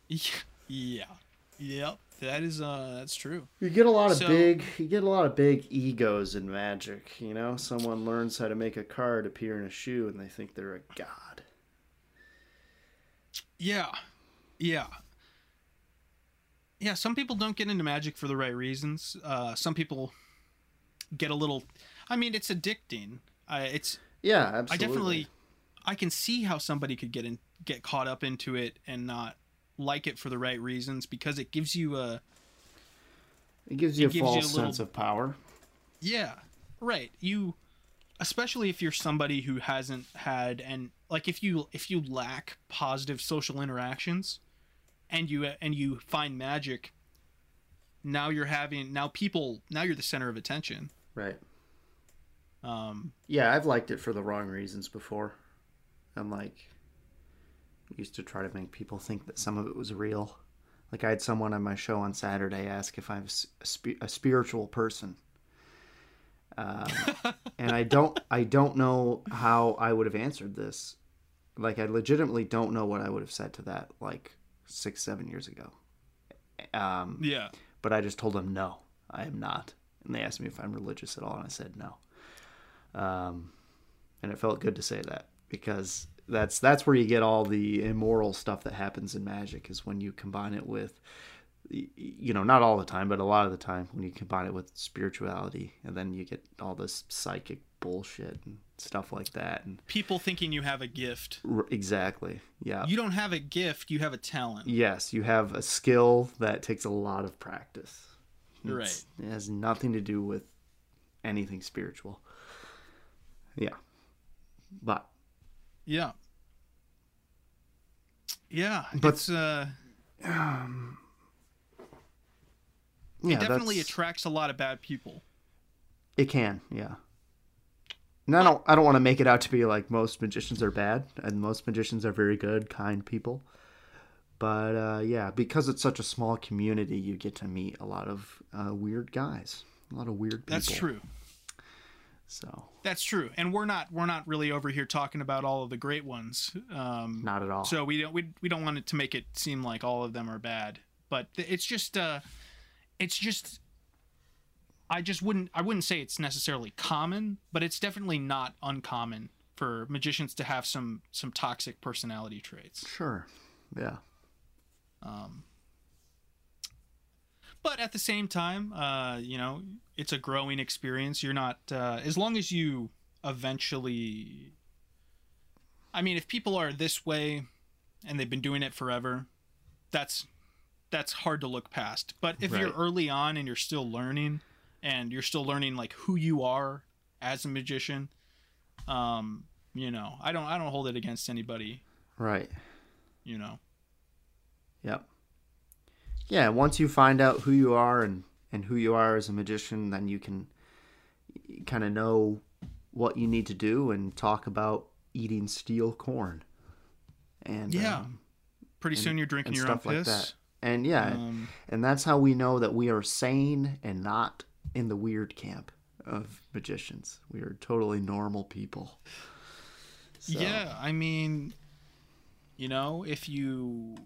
Yeah, yep. That is uh, that's true. You get a lot of So- big, you get a lot of big egos in magic. You know, someone learns how to make a card appear in a shoe, and they think they're a god. Yeah, yeah, yeah. Some people don't get into magic for the right reasons. Uh, some people get a little. I mean, it's addicting. I it's Yeah, absolutely. I definitely I can see how somebody could get in get caught up into it and not like it for the right reasons because it gives you a It gives you it a gives you false a little- sense of power. Yeah, right. You, especially if you're somebody who hasn't had and like if you if you lack positive social interactions, and you and you find magic. Now you're having now people now you're the center of attention. Right. Um, Yeah, I've liked it for the wrong reasons before. I'm like used to try to make people think that some of it was real. Like I had someone on my show on Saturday ask if I'm a s- a, spi- a spiritual person, um, and I don't. I don't know how I would have answered this. Like I legitimately don't know what I would have said to that. Like six, seven years ago. Um, yeah, but I just told them no, I am not. And they asked me if I'm religious at all, and I said no. Um, and it felt good to say that because that's that's where you get all the immoral stuff that happens in magic is when you combine it with, you know, not all the time, but a lot of the time when you combine it with spirituality, and then you get all this psychic bullshit and stuff like that. And people thinking you have a gift. r- exactly, yeah. You don't have a gift. You have a talent. Yes, you have a skill that takes a lot of practice. Right. It's- It has nothing to do with anything spiritual. Yeah. But Yeah. Yeah, But- it's uh, yeah, it definitely attracts a lot of bad people. It can, yeah. And I don't I don't want to make it out to be like most magicians are bad and most magicians are very good, kind people. But uh, yeah, because it's such a small community, you get to meet a lot of uh, weird guys, a lot of weird people. That's true. So That's true. And we're not we're not really over here talking about all of the great ones. Um, not at all. so we don't we, we don't want it to make it seem like all of them are bad. But it's just uh, it's just I just wouldn't I wouldn't say it's necessarily common, but it's definitely not uncommon for magicians to have some some toxic personality traits. sure. Yeah. Um, but at the same time, uh, you know, it's a growing experience. You're not uh, as long as you eventually. I mean, if people are this way and they've been doing it forever, that's that's hard to look past. But if you're early on and you're still learning and you're still learning like who you are as a magician, um, you know, I don't I don't hold it against anybody, Right. you know. Yep. Yeah, once you find out who you are and, and who you are as a magician, then you can kind of know what you need to do and talk about eating steel corn. And Yeah. um, Pretty and- soon you're drinking your own like piss. that. And yeah, Um, and that's how we know that we are sane and not in the weird camp of magicians. We are totally normal people. So, Yeah, I mean, you know, if you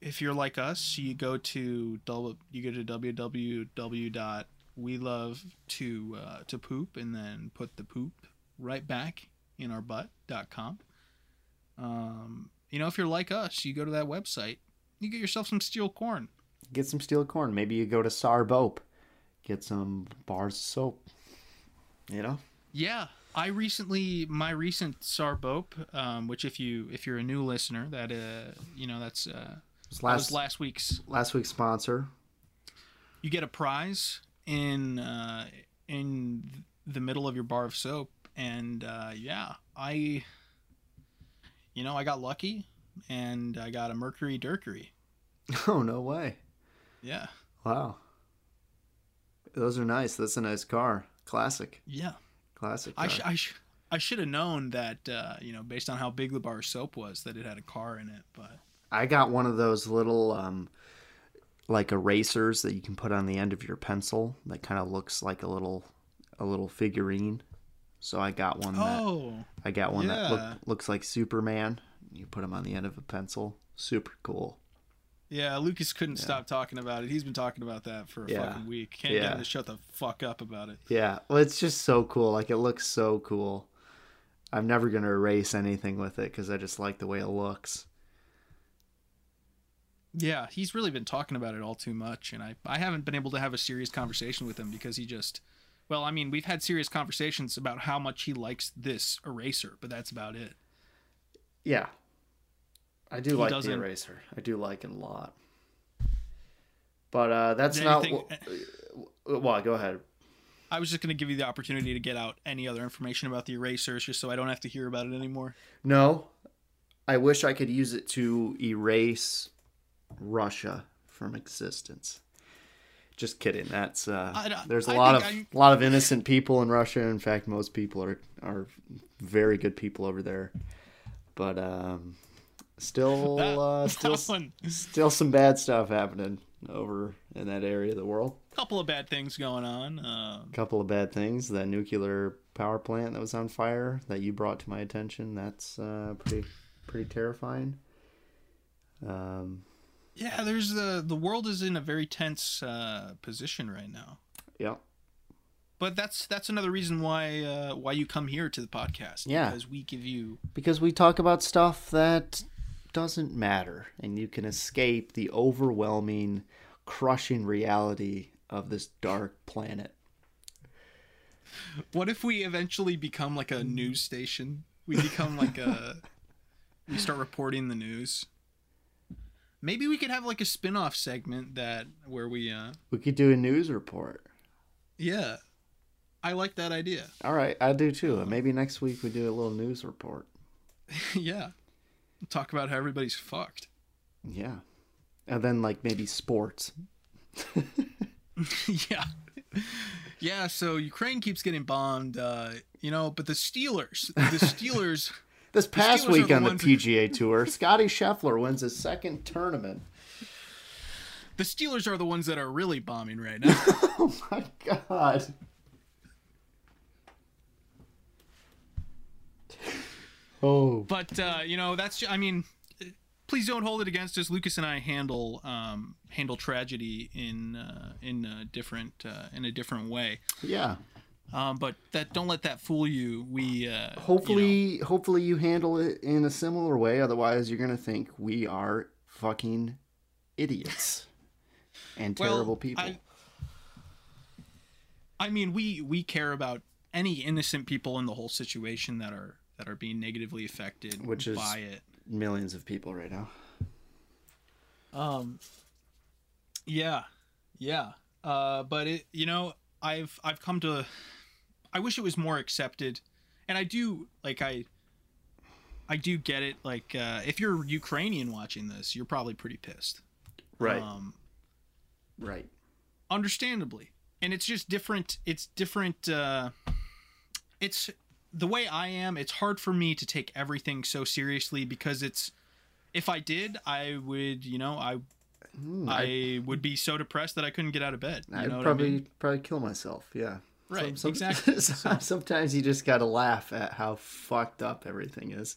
if you're like us, you go to double, you go to www.we love to uh, to poop and then put the poop right back in our butt.com. Um, you know, if you're like us, you go to that website, you get yourself some steel corn. Get some steel corn. Maybe you go to Sarbope, get some bars of soap. You know? Yeah, I recently my recent Sarbope, um, which if you if you're a new listener, that uh, you know that's uh, Was last last week's last week's sponsor. you get a prize in uh, in the middle of your bar of soap, and uh, yeah, I, you know, I got lucky, and I got a Mercury Durkery. Oh no way! Yeah, Wow, those are nice. That's a nice car. Classic, yeah. classic. Car. I sh- I, sh- I should have known that, uh, you know, based on how big the bar of soap was, that it had a car in it. But I got one of those little um like erasers that you can put on the end of your pencil that kind of looks like a little a little figurine. So I got one that oh, I got one that look, looks like Superman. You put him on the end of a pencil. Super cool. yeah, Lucas couldn't stop talking about it. He's been talking about that for a Yeah. fucking week. Can't get him to shut the fuck up about it. Yeah, well, it's just so cool. Like it looks so cool. I'm never gonna erase anything with it because I just like the way it looks. Yeah, he's really been talking about it all too much, and I I haven't been able to have a serious conversation with him because he just, well, I mean, we've had serious conversations about how much he likes this eraser, but that's about it. Yeah, I do He like the doesn't- eraser. I do like it a lot. But uh, that's not. anything- Well, well, go ahead. I was just going to give you the opportunity to get out any other information about the erasers, just so I don't have to hear about it anymore. No, I wish I could use it to erase Russia from existence. Just kidding. That's uh, I there's a I lot of a lot of innocent people in Russia. In fact, most people are are very good people over there. But um, still, That- uh, still, still some bad stuff happening over in that area of the world. A couple of bad things going on. Um, couple of bad things. That nuclear power plant that was on fire that you brought to my attention. That's uh, pretty pretty terrifying. Um, yeah, there's the the world is in a very tense uh, position right now. yeah, But that's that's another reason why uh, why you come here to the podcast. Yeah. because we give you because we talk about stuff that doesn't matter, and you can escape the overwhelming, crushing reality of this dark planet. What if we eventually become like a news station? We become like a. we start reporting the news. Maybe we could have like a spin-off segment that where we uh We could do a news report. yeah. I like that idea. All right, I do too. Maybe next week we do a little news report. yeah. Talk about how everybody's fucked. Yeah, and then like maybe sports. yeah. Yeah, so Ukraine keeps getting bombed uh you know, but the Steelers, the Steelers This past week on the PGA Tour, Scotty Scheffler wins his second tournament. the Steelers are the ones that are really bombing right now. Oh my god. Oh, but uh, you know that's i mean please don't hold it against us lucas and i handle um, handle tragedy in uh, in a different uh, in a different way yeah. Um, but that don't let that fool you we uh, Hopefully, you know, hopefully you handle it in a similar way. Otherwise, you're gonna think we are fucking idiots and well, terrible people. I, I mean we we care about any innocent people in the whole situation that are that are being negatively affected Which is- by it. Millions of people right now. Um yeah. Yeah. Uh but it you know, I've I've come to I wish it was more accepted. And I do like I I do get it like uh if you're Ukrainian watching this, you're probably pretty pissed. Right. Um right. understandably. And it's just different it's different uh it's the way I am, it's hard for me to take everything so seriously because it's if I did, I would, you know, I Hmm, I would be so depressed that I couldn't get out of bed. You I'd know probably I mean? probably kill myself. Yeah. Right, Some- exactly. sometimes you just gotta laugh at how fucked up everything is.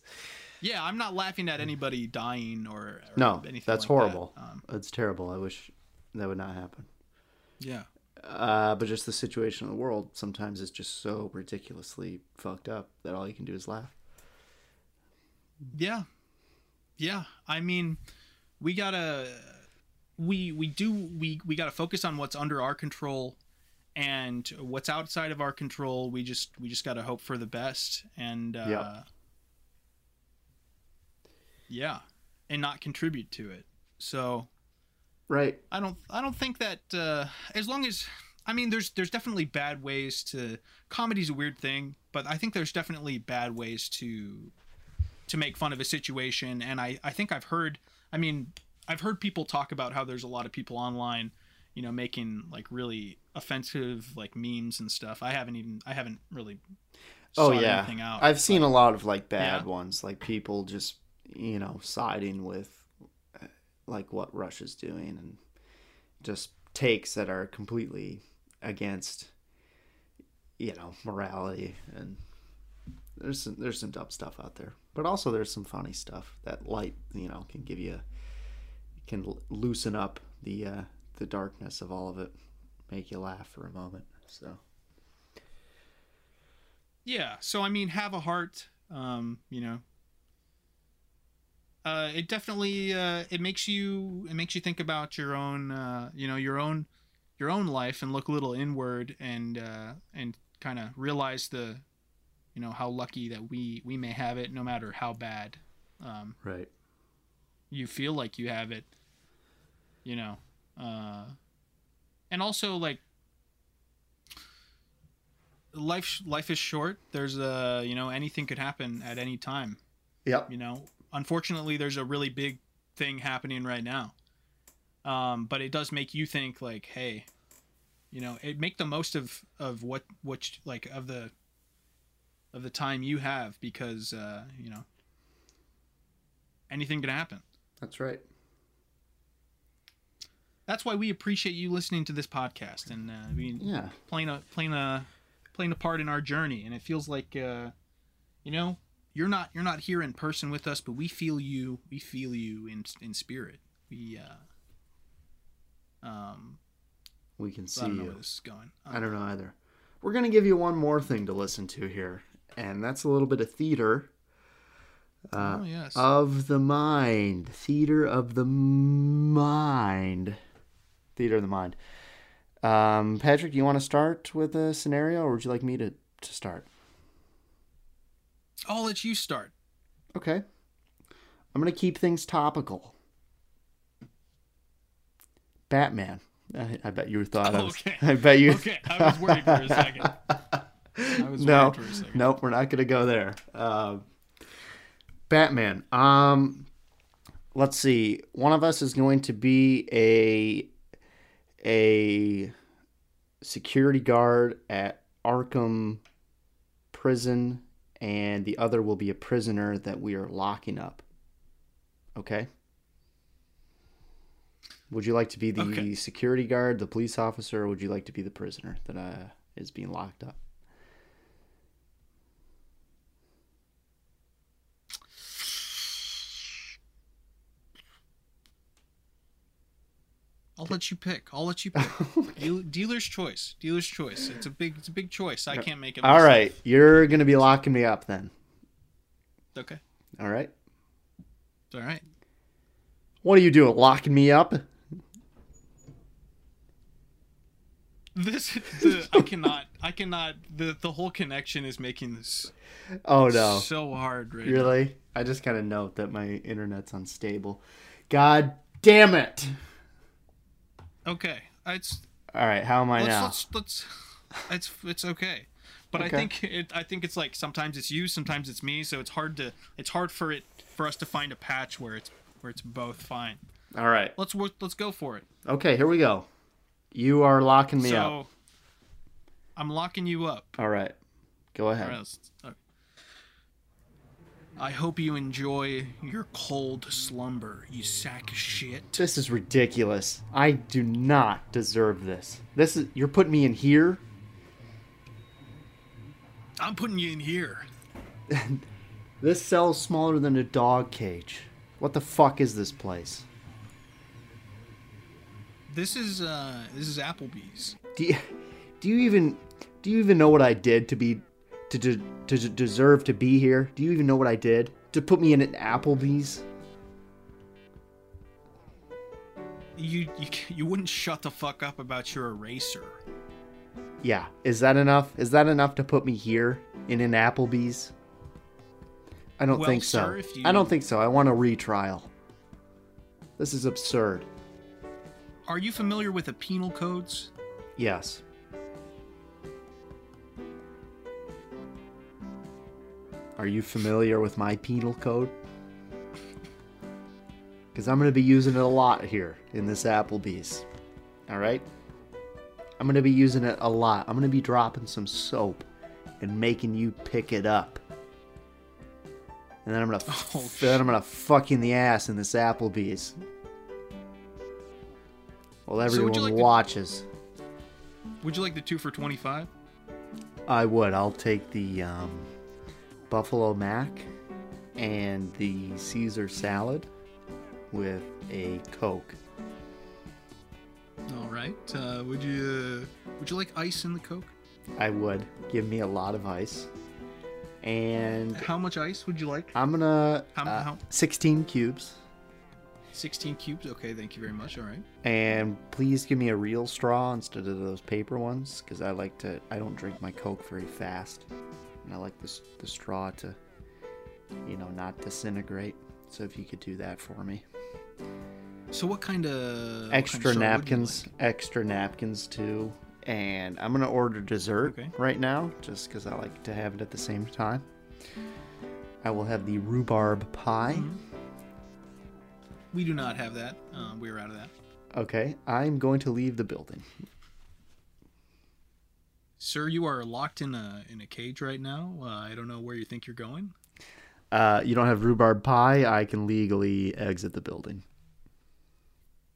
Yeah, I'm not laughing at anybody dying or, or No, anything. that's like horrible. That. Um, It's terrible. I wish that would not happen. yeah, Uh, but just the situation in the world sometimes is just so ridiculously fucked up that all you can do is laugh. yeah, yeah. I mean, we gotta we we do we we gotta focus on what's under our control and what's outside of our control we just we just gotta hope for the best and uh Yep. yeah and not contribute to it so Right. I don't I don't think that uh, as long as I mean there's there's definitely bad ways to comedy's a weird thing, but I think there's definitely bad ways to to make fun of a situation and I I think I've heard I mean I've heard people talk about how there's a lot of people online, you know, making like really offensive like memes and stuff. I haven't even I haven't really Oh yeah. anything out. I've seen a lot of like bad Yeah. ones, like people just you know siding with uh, like what Russia's doing and just takes that are completely against you know morality and there's some there's some dumb stuff out there, but also there's some funny stuff that light you know can give you can loosen up the uh, the darkness of all of it, make you laugh for a moment. So Yeah. So I mean, have a heart. Um, you know. Uh, it definitely uh, it makes you it makes you think about your own uh, you know your own your own life and look a little inward and uh, and kind of realize the you know how lucky that we we may have it no matter how bad um, right. you feel like you have it you know uh and also like life life is short there's a you know anything could happen at any time Yep. you know unfortunately there's a really big thing happening right now um but it does make you think like hey you know it make the most of of what what like of the of the time you have because uh you know anything can happen That's right. That's why we appreciate you listening to this podcast and uh, being Yeah. playing a playing a playing a part in our journey and it feels like uh you know you're not you're not here in person with us but we feel you we feel you in in spirit we uh um We can I see don't know you. where this is going I don't know either. We're going to give you one more thing to listen to here, and that's a little bit of theater uh, oh yes of the mind. Theater of the mind. Theater of the mind. Um, Patrick, do you want to start with a scenario, or would you like me to, to start? I'll let you start Okay. I'm going to keep things topical. Batman. I, I bet you thought I was. Okay. I bet you. okay I was worried for a second I was no, worried for a second nope, we're not gonna go there. Um Batman. Um, let's see. One of us is going to be a a security guard at Arkham Prison, and the other will be a prisoner that we are locking up. Okay. Would you like to be the Okay. security guard, the police officer, or would you like to be the prisoner that uh, is being locked up? I'll let you pick I'll let you pick oh Deal- dealer's choice dealer's choice it's a big it's a big choice I can't make it All myself. right, you're gonna be locking me up then. okay All right. all right What are you doing? Locking me up? This the I cannot I cannot the the whole connection is making this Oh no. so hard right now. Really? I just got a note that my internet's unstable. God damn it. Okay, it's All right, how am I let's now? let's let's it's it's okay. But I think it I think it's like sometimes it's you, sometimes it's me, so it's hard to it's hard for it for us to find a patch where it's where it's both fine. All right. Let's let's go for it. Okay, here we go. You are locking me so up. I'm locking you up. All right. Go ahead. right, okay. I hope you enjoy your cold slumber, you sack of shit. This is ridiculous. I do not deserve this. This is you're putting me in here. I'm putting you in here. This cell's smaller than a dog cage. What the fuck is this place? This is uh this is Applebee's. Do you, do you even do you even know what I did to be to, to to deserve to be here? Do you even know what I did to put me in an Applebee's? You you you wouldn't shut the fuck up about your eraser. Yeah, is that enough? Is that enough to put me here in an Applebee's? I don't Well, think so. sir, if you- I don't think so. I want a retrial. This is absurd. Are you familiar with the penal codes? Yes. Are you familiar with my penal code? Because I'm going to be using it a lot here in this Applebee's. Alright? I'm going to be using it a lot. I'm going to be dropping some soap and making you pick it up. And then I'm going to Oh, then I'm to fuck in the ass in this Applebee's. While So everyone would like watches. Would you like the two for twenty five? I would. I'll take the um, buffalo mac and the Caesar salad with a Coke. All right. Uh, would you would you like ice in the coke? I would. Give me a lot of ice. And How much ice would you like? I'm gonna How- uh, how- 16 cubes. Sixteen cubes. Okay, thank you very much. All right. And please give me a real straw instead of those paper ones, because I like to. I don't drink my Coke very fast, and I like this the straw to, you know, not disintegrate. So if you could do that for me. So what kind of extra napkins extra napkins too and i'm gonna order dessert Okay. right now just because i like to have it at the same time i will have the rhubarb pie Mm-hmm. We do not have that. Uh, we're out of that. okay i'm going to leave the building Sir, you are locked in a in a cage right now. Uh, I don't know where you think you're going. uh, you don't have rhubarb pie i can legally exit the building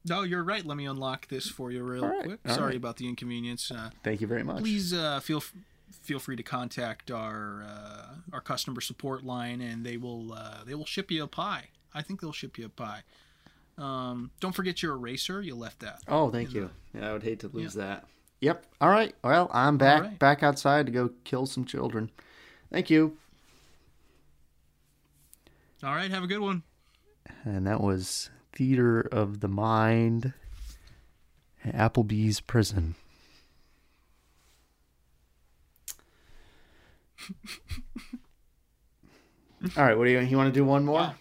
No, you're right. Let me unlock this for you real right, quick. Sorry right. about the inconvenience. Uh, thank you very much please uh, feel f- feel free to contact our uh, our customer support line, and they will uh, they will ship you a pie. I think they'll ship you a pie. Um, don't forget your eraser. You left that. oh thank you yeah i would hate to lose that yep all right well i'm back right. back outside to go kill some children thank you All right. Have a good one. and that was Theater of the Mind, Applebee's Prison. All right, what do you you want to do one more? Yeah.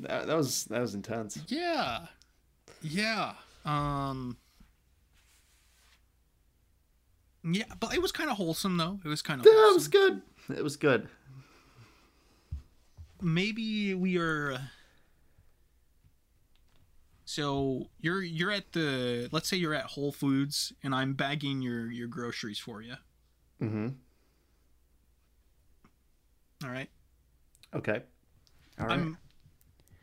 That, that was that was intense. Yeah. Yeah. Um Yeah, but it was kind of wholesome though. It was kind of That was good. It was good. maybe we are So, you're you're at the let's say you're at Whole Foods and I'm bagging your your groceries for you. Mm-hmm. All right? Okay. All right. I'm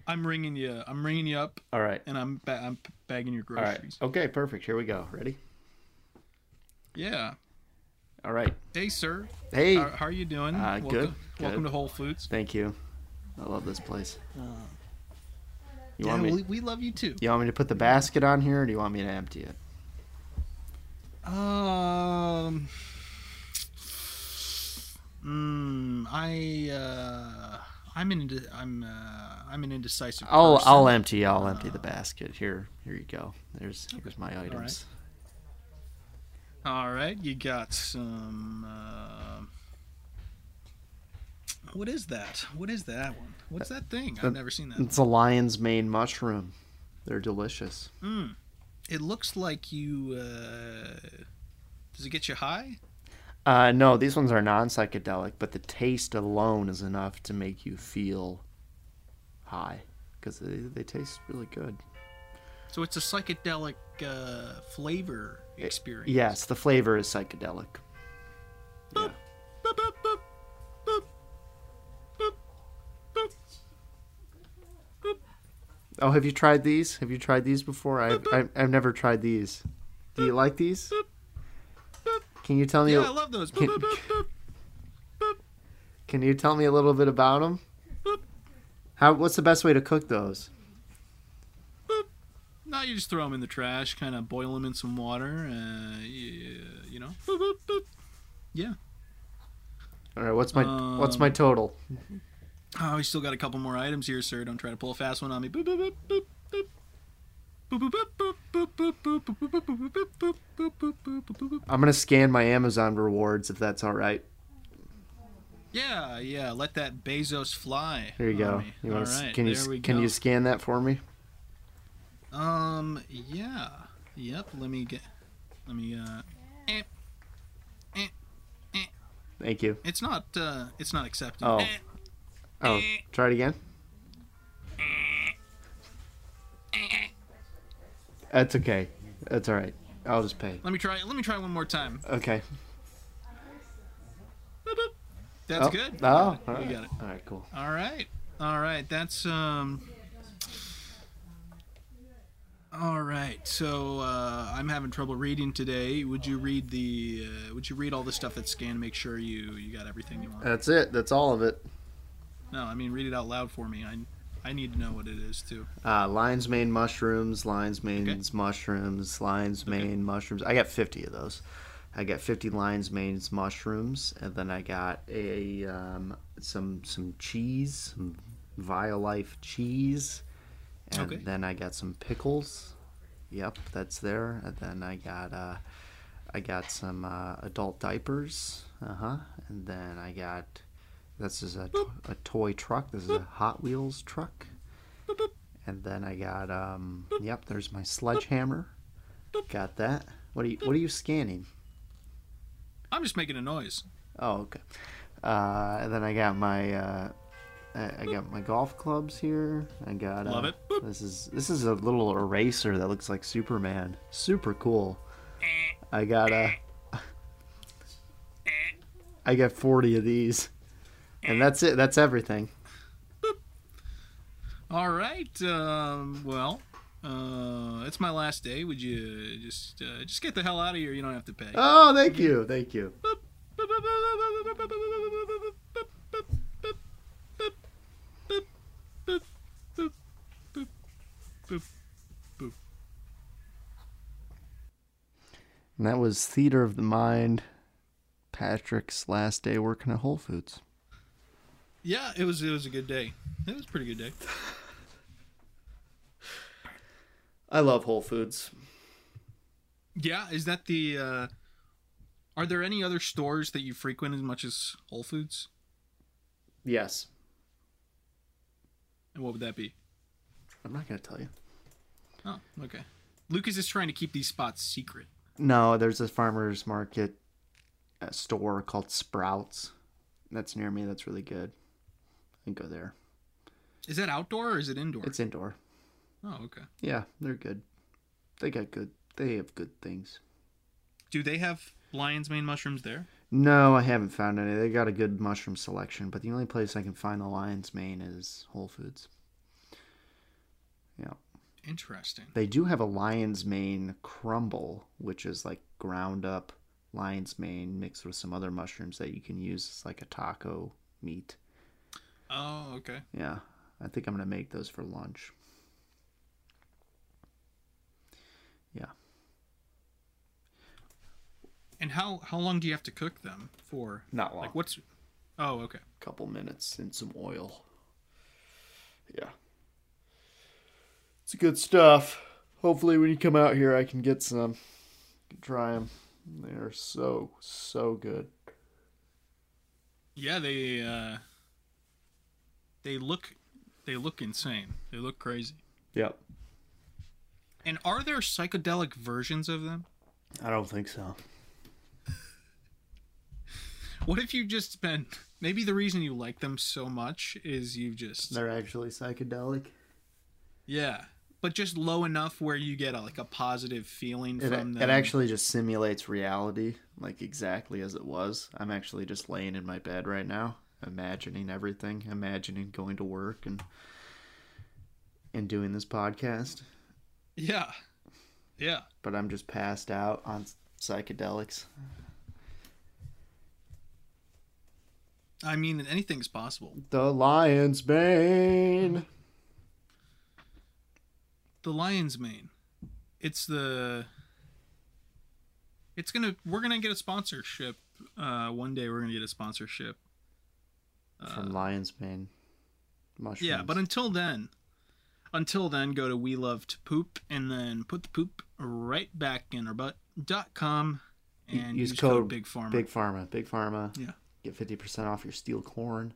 I'm ringing you. I'm ringing you up All right. and I'm ba- I'm bagging your groceries. All right. groceries. Okay. Perfect. Here we go. Ready? Yeah. All right. Hey, sir. Hey. How, how are you doing? Uh, welcome, good, Welcome good. to Whole Foods. Thank you. I love this place. You yeah, want me? we, we love you too. You want me to put the basket on here, or do you want me to empty it? Um. Mm, I uh, I'm an I'm uh, I'm an indecisive. I'll person. I'll empty I'll empty the basket. Here here you go. There's here's my items. All right, you got some. Uh, what is that? What is that one? What's that thing? I've never seen that. It's a lion's mane mushroom. They're delicious. Mm. It looks like you. Uh, does it get you high? Uh, no, these ones are non psychedelic, but the taste alone is enough to make you feel high because they, they taste really good. So it's a psychedelic uh, flavor experience. Yes, the flavor is psychedelic. Yeah. Boop, boop, boop, boop, boop, boop, boop. Oh, have you tried these? Have you tried these before? I've, I've, I've never tried these. Do you like these? Can you tell me? Yeah, a- I love those. Can- Boop, boop, boop, boop, Can you tell me a little bit about them? How? What's the best way to cook those? No, you just throw them in the trash, kind of boil them in some water, uh, you, you know. Boop, boop, boop. Yeah. All right, what's my um, what's my total? Oh, we still got a couple more items here, sir. Don't try to pull a fast one on me. Boop boop boop boop. I'm gonna scan my Amazon rewards if that's all right. Yeah, yeah. Let that Bezos fly. There you go. Me. You want right, can you can go. you scan that for me? Um. Yeah. Yep. Let me get. Let me. Uh. eh. Thank you. It's not. Uh. It's not accepting. Oh. Eh. Oh, try it again. That's okay. That's all right. I'll just pay. Let me try. Let me try one more time. Okay. Boop, boop. That's oh. good. Oh, all You right. got it. All right, cool. All right. All right. That's um. All right. So uh, I'm having trouble reading today. Would you read the? Uh, would you read all the stuff that's scanned? Make sure you you got everything you want. That's it. That's all of it. No, I mean read it out loud for me. I I need to know what it is too. Uh, lion's mane mushrooms, lion's mane's mushrooms, lion's Okay. mane mushrooms. I got 50 of those. I got 50 lion's mane mushrooms, and then I got a um, some some cheese, some Violife cheese, and Okay. then I got some pickles. Yep, that's there. And then I got uh, I got some uh, adult diapers. Uh huh. And then I got this is a, to- a toy truck. This is a Hot Wheels truck. And then I got um yep, there's my sledgehammer. Got that. What are you what are you scanning? I'm just making a noise. Oh, okay. Uh and then I got my uh I I got my golf clubs here. I got uh, Love it. Boop. This is this is a little eraser that looks like Superman. Super cool. I got a I got 40 of these. And that's it. That's everything. All right. Um, well, uh, it's my last day. Would you just uh, just get the hell out of here? You don't have to pay. Oh, thank you. Thank you. And that was Theater of the Mind, Patrick's last day working at Whole Foods. Yeah, it was it was a good day. It was a pretty good day. I love Whole Foods. Yeah, is that the? Uh, are there any other stores that you frequent as much as Whole Foods? Yes. And what would that be? I'm not going to tell you. Oh, okay. Lucas is trying to keep these spots secret. No, there's a farmer's market uh, store called Sprouts. That's near me. That's really good. I can go there. Is that outdoor or is it indoor? It's indoor. Oh, okay. Yeah, they're good. They got good. They have good things. Do they have lion's mane mushrooms there? No, I haven't found any. They got a good mushroom selection, but the only place I can find the lion's mane is Whole Foods. Yeah. Interesting. They do have a lion's mane crumble, which is like ground up lion's mane mixed with some other mushrooms that you can use as like a taco meat. Oh, okay. Yeah. I think I'm going to make those for lunch. Yeah. And how how long do you have to cook them for? Not long. Like what's? Oh, okay. A couple minutes in some oil. Yeah. It's good stuff. Hopefully, when you come out here, I can get some. Can try them. They are so so good. Yeah, they uh, they look they look insane. They look crazy. Yep. And are there psychedelic versions of them? I don't think so. What if you just spent maybe the reason you like them so much is you just They're actually psychedelic. Yeah, but just low enough where you get a, like a positive feeling It, from them. it actually just simulates reality, like exactly as it was. I'm actually just laying in my bed right now, imagining everything, imagining going to work and and doing this podcast. yeah, yeah. But I'm just passed out on psychedelics. I mean, anything's possible. The lion's bane. The lion's mane. It's the. It's gonna. We're gonna get a sponsorship. Uh, one day we're gonna get a sponsorship. from lion's mane. Mushrooms. Uh, Yeah, but until then, until then, go to We Love to Poop and then put the poop right back in our butt. dot com and use use, code code, Big Pharma. Big Pharma, Big Pharma. Yeah. Get fifty percent off your steel corn.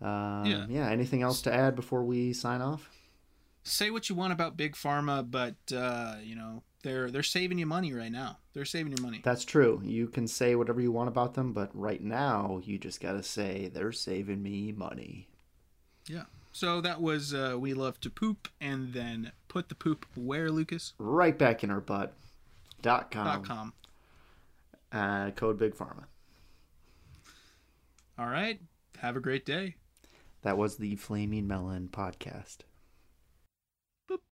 Um, Yeah. yeah. Anything else to add before we sign off? Say what you want about Big Pharma, but uh, you know they're they're saving you money right now. They're saving you money. That's true. You can say whatever you want about them, but right now you just gotta say they're saving me money. Yeah. So that was uh, We Love to Poop, and then put the poop where, Lucas? Right back in our butt. Dot com. dot com. Uh, code Big Pharma. All right. Have a great day. That was the Flaming Melon podcast.